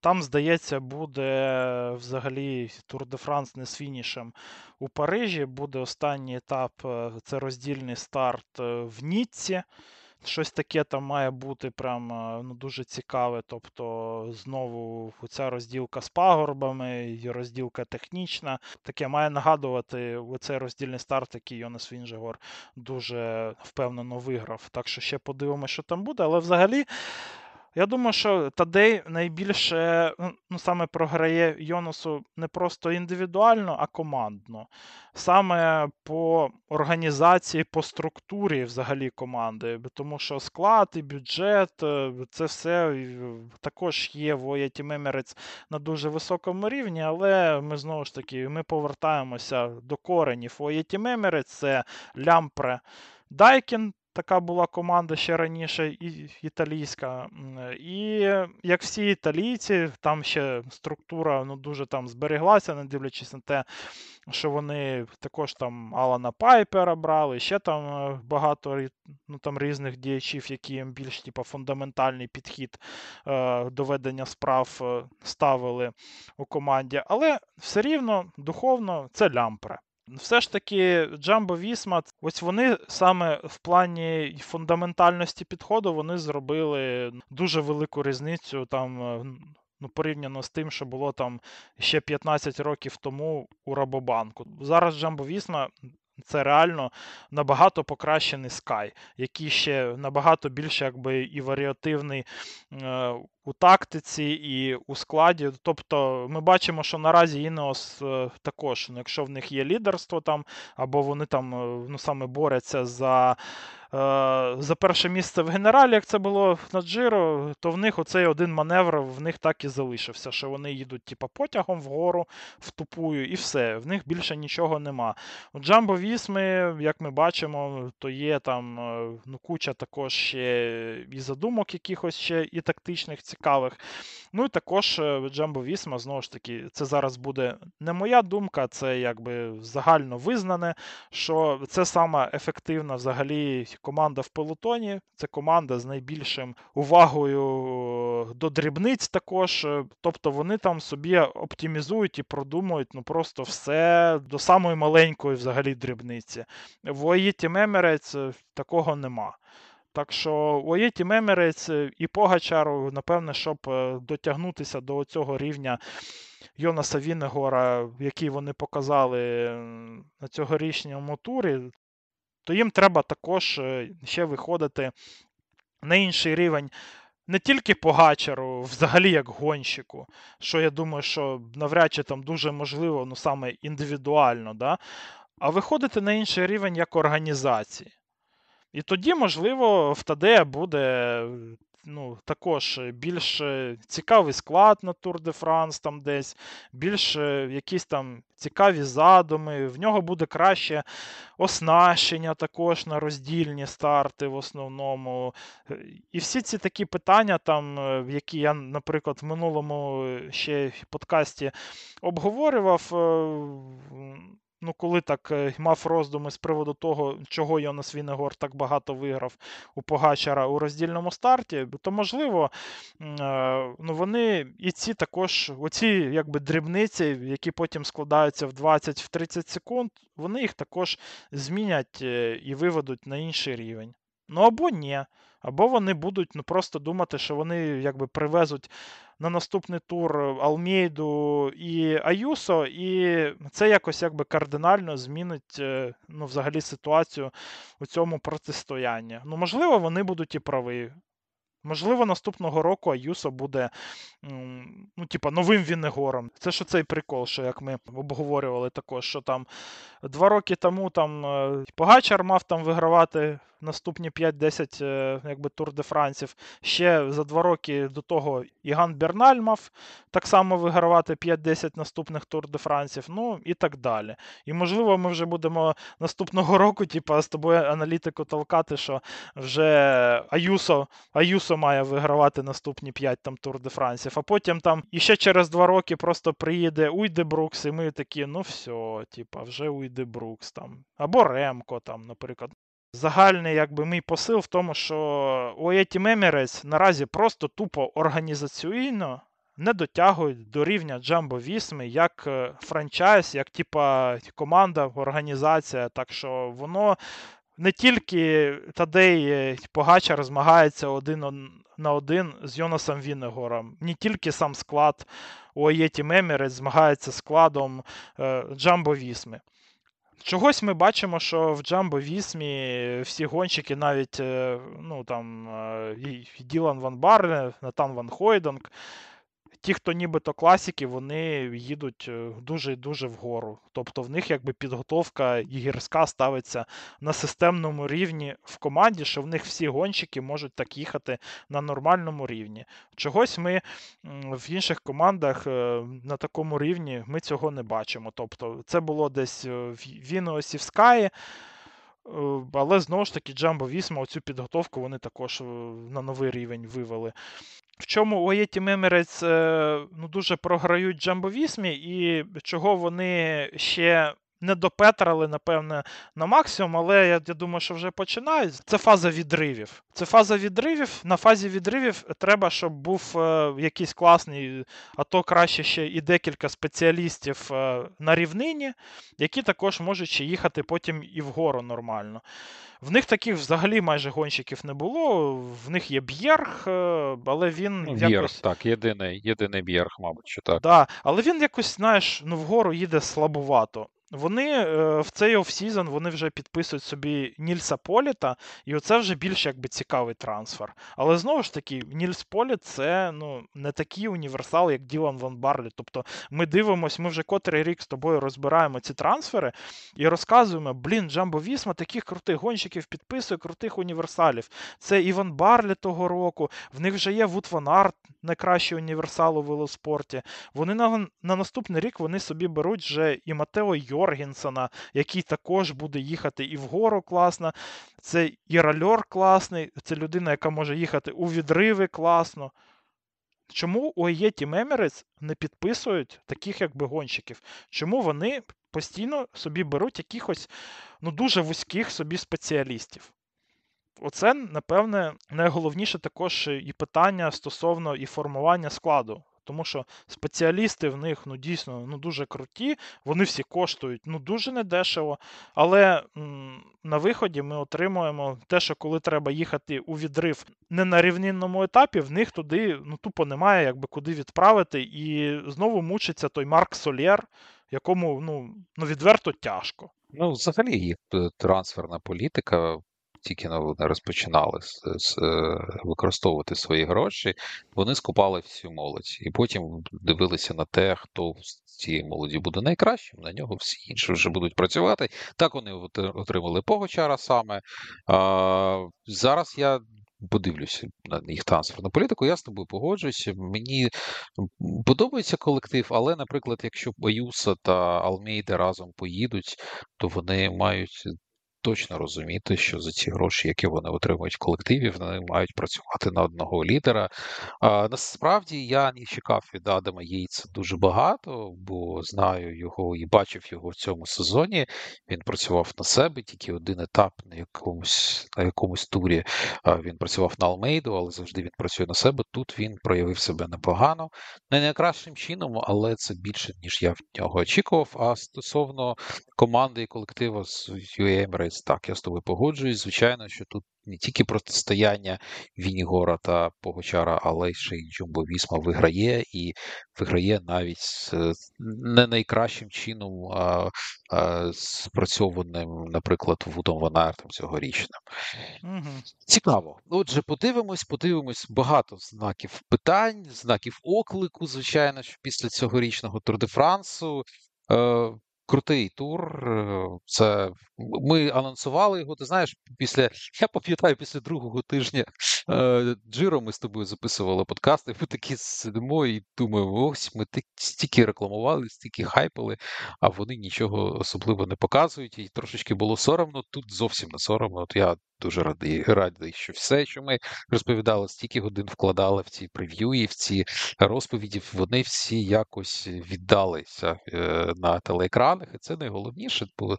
Там, здається, буде взагалі Тур де Франс не з фінішем у Парижі. Буде останній етап е, це роздільний старт е, в Ніцці. Щось таке там має бути прям е, ну, дуже цікаве. Тобто, знову ця розділка з пагорбами, і розділка технічна. Таке має нагадувати оцей роздільний старт, який Йонас Вінжегор дуже впевнено виграв. Так що ще подивимося, що там буде. Але взагалі. Я думаю, що Тадей найбільше ну, ну, саме програє Йонасу не просто індивідуально, а командно. Саме по організації, по структурі взагалі команди. Тому що склад і бюджет е, це все також є в Мемерець на дуже високому рівні, але ми знову ж таки ми повертаємося до коренів. Мемерець це Лямпре Дайкін. Така була команда ще раніше, і, італійська. І як всі італійці, там ще структура ну, дуже там збереглася, не дивлячись на те, що вони також там Алана Пайпера брали, ще там е, багато ну, там різних діячів, які більш типу, фундаментальний підхід е, до ведення справ е, ставили у команді. Але все рівно духовно це лямпре. Все ж таки, Джамбо Вісма, ось вони саме в плані фундаментальності підходу вони зробили дуже велику різницю там. Е, ну, порівняно з тим, що було там ще 15 років тому у Рабобанку. Зараз Джамбо Вісма це реально набагато покращений Sky, який ще набагато більше якби і варіативний е, у тактиці і у складі. Тобто ми бачимо, що наразі Інеос е, також, ну, якщо в них є лідерство там, або вони там е, ну, саме борються за за перше місце в генералі, як це було на Джиро, то в них оцей один маневр в них так і залишився, що вони їдуть типу, потягом вгору в тупую, і все. В них більше нічого нема. У Джамбо Вісми, як ми бачимо, то є там е, ну, куча також ще і задумок, якихось ще і тактичних, цікавих. Ну і також Джамбо Вісма, знову ж таки, це зараз буде не моя думка, це якби загально визнане, що це сама ефективна взагалі команда в пелотоні. Це команда з найбільшим увагою до дрібниць також. Тобто вони там собі оптимізують і продумують ну просто все до самої маленької взагалі дрібниці. В Оїті Мемерець такого нема. Так що Оєті Мемерець і Погачару, напевне, щоб е, дотягнутися до цього рівня Йонаса Віннегора, який вони показали на цьогорічному турі, то їм треба також е, ще виходити на інший рівень. Не тільки по гачеру, взагалі як гонщику, що я думаю, що навряд чи там дуже можливо, ну саме індивідуально, да? а виходити на інший рівень як організації. І тоді, можливо, в Тадея буде ну, також більш цікавий склад на Тур де Франс, там десь, більш якісь там цікаві задуми, в нього буде краще оснащення також на роздільні старти в основному. І всі ці такі питання, там, які я, наприклад, в минулому ще подкасті обговорював. Ну, коли так е, мав роздуми з приводу того, чого Йонас Вінегор так багато виграв у Погачара у роздільному старті, то можливо, е, ну вони і ці також, оці якби дрібниці, які потім складаються в 20-30 секунд, вони їх також змінять е, і виведуть на інший рівень. Ну або ні. Або вони будуть ну, просто думати, що вони якби привезуть на наступний тур Алмейду і Аюсо, і це якось якби кардинально змінить е, ну, взагалі ситуацію у цьому протистоянні. Ну, можливо, вони будуть і праві. Можливо, наступного року Аюсо буде ну, типа, новим Віннегором. Це що цей прикол, що як ми обговорювали також, що там два роки тому там е, Погачар мав там вигравати наступні 5-10 е, якби Тур де Франсів. Ще за два роки до того Іган Берналь мав так само вигравати 5-10 наступних Тур де Франсів, ну і так далі. І можливо, ми вже будемо наступного року, типу, з тобою аналітику толкати, що вже Аюсо Аюсо має вигравати наступні 5 там Тур де Франсів, а потім там іще через два роки просто приїде Уйде Брукс, і ми такі, ну все, типу, вже Уйде Брукс там. Або Ремко там, наприклад. Загальний якби мій посил в тому, що Оєті Мемірець наразі просто тупо організаційно не дотягують до рівня Джамбо Вісми як е, франчайз, як типа команда, організація. Так що воно не тільки Тадей Погачар змагається один на один з Йонасом Віннегором, не тільки сам склад Оєті Мемірець змагається складом е, Джамбо Вісми. Чогось ми бачимо, що в Джамбо Вісмі всі гонщики, навіть е, ну, там, е, Ділан Ван Барне, Натан Ван Хойдонг, ті, хто нібито класики, вони їдуть е, дуже дуже вгору. Тобто в них якби підготовка і гірська ставиться на системному рівні в команді, що в них всі гонщики можуть так їхати на нормальному рівні. Чогось ми в інших командах е, на такому рівні ми цього не бачимо. Тобто це було десь в Вінеосі в Але знову ж таки, Джамбо Вісма оцю підготовку вони також на новий рівень вивели. В чому Уаєті Мемерець ну, дуже програють Джамбовісмі і чого вони ще не допетрали, напевне, на максимум, але я, я думаю, що вже починають. Це фаза відривів. Це фаза відривів. На фазі відривів треба, щоб був е, якийсь класний, а то краще ще і декілька спеціалістів е, на рівнині, які також можуть ще їхати потім і вгору нормально. В них таких взагалі майже гонщиків не було. В них є Б'єрг, е, але він. Ну, Б'єрг, якось... так, єдиний єдиний Б'єрг, мабуть, що так. Да, Але він якось, знаєш, ну вгору їде слабувато. Вони е, в цей off-season вони вже підписують собі Нільса Політа, і оце вже більш якби цікавий трансфер. Але знову ж таки, Нільс Політ це ну, не такий універсал, як Ділан Ван Барле. Тобто ми дивимося, ми вже котрий рік з тобою розбираємо ці трансфери і розказуємо: блін, Jumbo Visma таких крутих гонщиків підписує, крутих універсалів. Це і Ван Барле того року. В них вже є Ваут Ван Арт, найкращий універсал у велоспорті. Вони на, на наступний рік вони собі беруть вже і Матео Йоргенсона, який також буде їхати і вгору класно. Це і класний, це людина, яка може їхати у відриви класно. Чому у Team Emirates не підписують таких якби гонщиків? Чому вони постійно собі беруть якихось ну, дуже вузьких собі спеціалістів? Оце, напевне, найголовніше також і питання стосовно і формування складу. Тому що спеціалісти в них ну, дійсно ну, дуже круті, вони всі коштують ну, дуже недешево. Але м, на виході ми отримуємо те, що коли треба їхати у відрив не на рівнинному етапі, в них туди ну, тупо немає якби куди відправити. І знову мучиться той Марк Солєр, якому ну, ну відверто тяжко. Ну, взагалі, їх е, трансферна політика. Тільки вони розпочинали е, використовувати свої гроші, вони скупали всю молодь. І потім дивилися на те, хто з цієї молоді буде найкращим, на нього всі інші вже будуть працювати. Так вони отримали Погочара саме. А, Зараз я подивлюся на їх трансферну політику, я з тобою погоджуюся. Мені подобається колектив, але, наприклад, якщо Баюса та Алмейда разом поїдуть, то вони мають точно розуміти, що за ці гроші, які вони отримують в колективі, вони мають працювати на одного лідера. А, Насправді я не чекав від Адама Єйца дуже багато, бо знаю його і бачив його в цьому сезоні. Він працював на себе, тільки один етап на якомусь на якомусь турі. Він працював на Алмейду, але завжди він працює на себе. Тут він проявив себе непогано, не найкращим чином, але це більше ніж я в нього очікував. А стосовно команди і колективу з UAM Emirates, так, я з тобою погоджуюсь. Звичайно, що тут не тільки протистояння Вінігора та Погочара, але ще й Джумбо Вісма виграє і виграє навіть не найкращим чином а, а, спрацьованим, наприклад, Вудом Ванартом цьогорічним. Угу. Цікаво. Отже, подивимось, подивимось багато знаків питань, знаків оклику, звичайно, що після цьогорічного Тур де Франсу. Крутий тур. Е, це ми анонсували його. Ти знаєш, після я пам'ятаю, після другого тижня е, Джиро ми з тобою записували подкасти. Ми такі сидимо і думаємо, ось ми стільки рекламували, стільки хайпали, а вони нічого особливо не показують. І трошечки було соромно. Тут зовсім не соромно. От я дуже радий, радий, що все, що ми розповідали, стільки годин вкладали в ці прев'ю і в ці розповіді, вони всі якось віддалися е, на телеекранах, і це найголовніше. Бо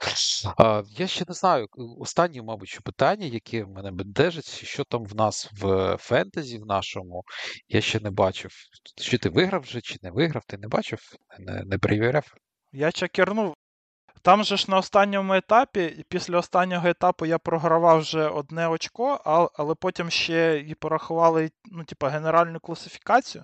я ще не знаю. Останнє, мабуть, питання, яке в мене бентежить, що там в нас в фентезі в нашому, я ще не бачив. Чи ти виграв вже, чи не виграв, ти не бачив, не, не перевіряв? Я чекернув. Там же ж на останньому етапі, після останнього етапу я програвав вже одне очко, але потім ще і порахували ну, типу, генеральну класифікацію.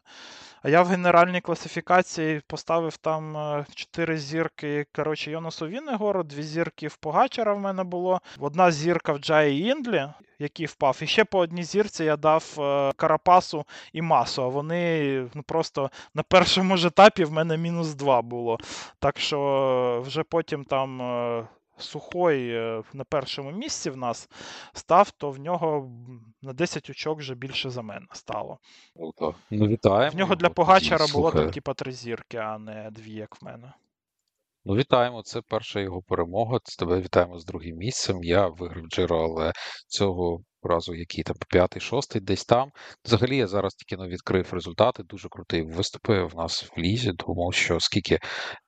А я в генеральній класифікації поставив там 4 е, зірки. Коротше, Йонасу Віннегору, дві зірки в Погачара в мене було. Одна зірка в Джаї Індлі, який впав. І ще по одній зірці я дав е, Карапасу і Масу. А вони ну, просто на першому ж етапі в мене мінус 2 було. Так що вже потім там. Е, Сухой на першому місці в нас став, то в нього на 10 очок вже більше за мене стало. Ну, вітаємо. В нього для Погачара було там, типа, три зірки, а не дві, як в мене. Ну, вітаємо. Це перша його перемога. Тебе вітаємо з другим місцем. Я виграв Джиро, але цього разу, який там п'ятий, шостий, десь там. Взагалі, я зараз тільки не відкрив результати. Дуже крутий виступи в нас в лізі, тому що скільки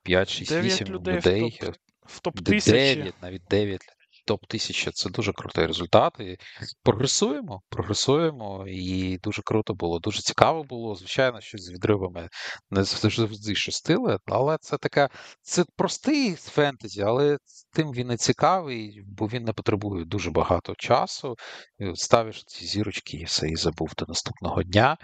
5, 6, 8 людей. людей в топ 1000 9, навіть 9 топ-1000 це дуже крутий результат. І Прогресуємо, прогресуємо, і дуже круто було, дуже цікаво було. Звичайно, що з відривами не завжди щастили, але це така це простий фентезі, але тим він і цікавий, бо він не потребує дуже багато часу. Ставиш ці зірочки і все і забув до наступного дня.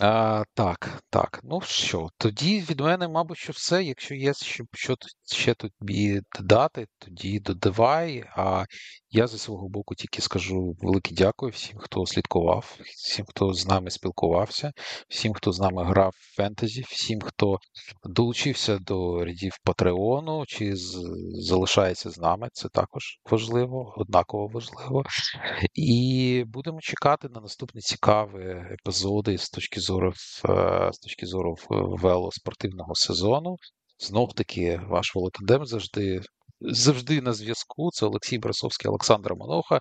А, так, так. Ну що, тоді від мене, мабуть, що все. Якщо є що, що ще тобі додати, тоді додавай. А я зі свого боку тільки скажу велике дякую всім, хто слідкував, всім, хто з нами спілкувався, всім, хто з нами грав в фентезі, всім, хто долучився до рядів Патреону чи залишається з нами. Це також важливо, однаково важливо. І будемо чекати на наступні цікаві епізоди з точки зору е, з точки зору велоспортивного сезону. Знов таки, ваш Волотандем завжди завжди на зв'язку. Це Олексій Брасовський, Олександр Моноха.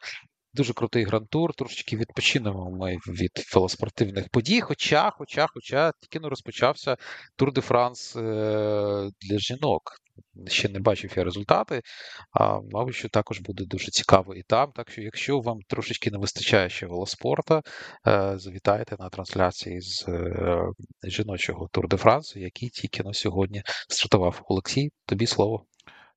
Дуже крутий грантур, трошечки відпочинемо ми від велоспортивних подій. Хоча, хоча, хоча тільки не розпочався Тур де Франс е, для жінок. Ще не бачив я результати, а мабуть, що також буде дуже цікаво і там. Так що, якщо вам трошечки не вистачає ще велоспорта, е, завітайте на трансляції з е, жіночого Тур де Франсу, який тільки на сьогодні стартував. Олексій, тобі слово.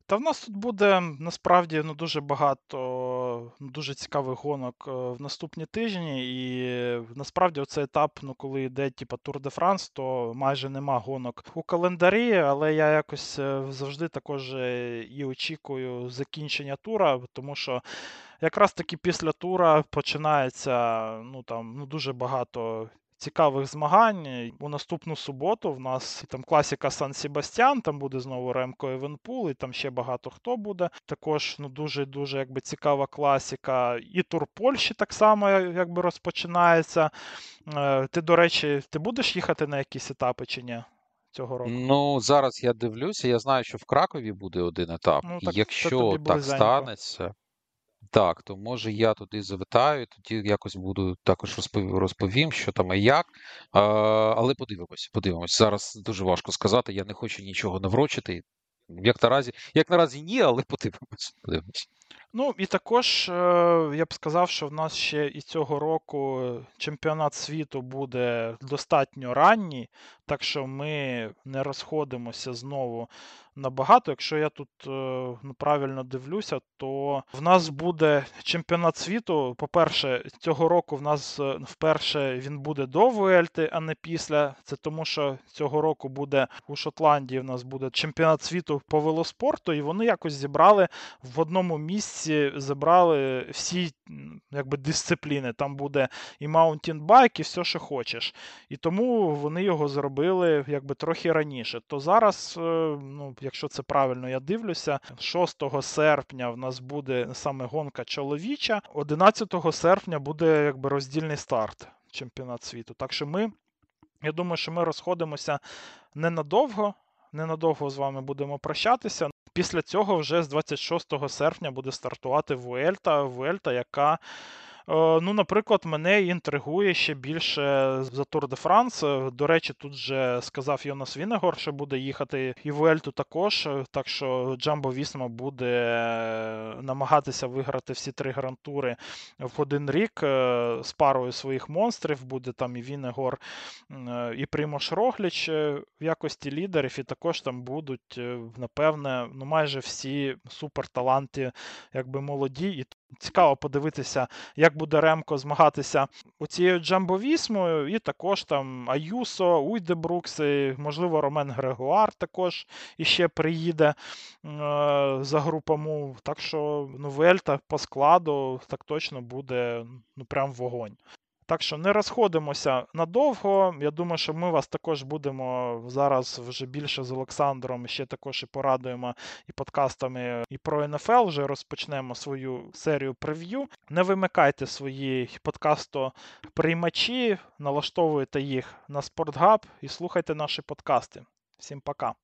Та в нас тут буде насправді ну, дуже багато ну, дуже цікавих гонок е, в наступні тижні. І насправді оцей етап, ну коли йде типа Тур де Франс, то майже нема гонок у календарі, але я якось е, завжди також е, і очікую закінчення тура, тому що. Якраз таки після тура починається ну там ну дуже багато цікавих змагань. У наступну суботу в нас там класіка Сан Себастьян, там буде знову Ремко Евенпул, і там ще багато хто буде. Також ну дуже-дуже якби цікава класіка. І тур Польщі так само якби розпочинається. Е, ти, до речі, ти будеш їхати на якісь етапи чи ні? Цього року. Ну, зараз я дивлюся, я знаю, що в Кракові буде один етап. Ну, так, Якщо так станеться, так, то може я туди завітаю, тоді якось буду також розповім, що там і як. Але подивимось, подивимось. Зараз дуже важко сказати. Я не хочу нічого наврочити. Як наразі, як наразі ні, але подивимось. подивимось. Ну і також е, я б сказав, що в нас ще і цього року чемпіонат світу буде достатньо ранній, так що ми не розходимося знову набагато. Якщо я тут е, ну, правильно дивлюся, то в нас буде чемпіонат світу. По-перше, цього року в нас е, вперше він буде до Вуельти, а не після. Це тому, що цього року буде у Шотландії. В нас буде чемпіонат світу по велоспорту, і вони якось зібрали в одному місці, забрали всі якби дисципліни. Там буде і mountain bike, і все, що хочеш. І тому вони його зробили якби трохи раніше. То зараз, е, ну якщо це правильно я дивлюся, 6 серпня в нас буде саме гонка чоловіча, 11 серпня буде якби роздільний старт чемпіонат світу. Так що ми, я думаю, що ми розходимося ненадовго. Ненадовго з вами будемо прощатися. Після цього вже з 26 серпня буде стартувати Вуельта, Вуельта, яка ну, наприклад, мене інтригує ще більше за Тур де Франс. До речі, тут же сказав Йонас Вінегор, що буде їхати і Вуельту також. Так що Джамбо Вісма буде намагатися виграти всі три грантури в один рік е, з парою своїх монстрів. Буде там і Вінегор, е, і Примош Рогліч в якості лідерів, і також там будуть, напевне, ну майже всі суперталанти, якби молоді. І Цікаво подивитися, як буде Ремко змагатися у цією Джамбовісмою, і також там Аюсо, Уйдебрукси, можливо, Ромен Грегуар також іще приїде е, за групами. Так що ну, Вельта по складу так точно буде ну, прям вогонь. Так що не розходимося надовго. Я думаю, що ми вас також будемо зараз вже більше з Олександром ще також і порадуємо і подкастами і про НФЛ. Вже розпочнемо свою серію прев'ю. Не вимикайте свої подкастоприймачі, налаштовуйте їх на SportHub і слухайте наші подкасти. Всім пока.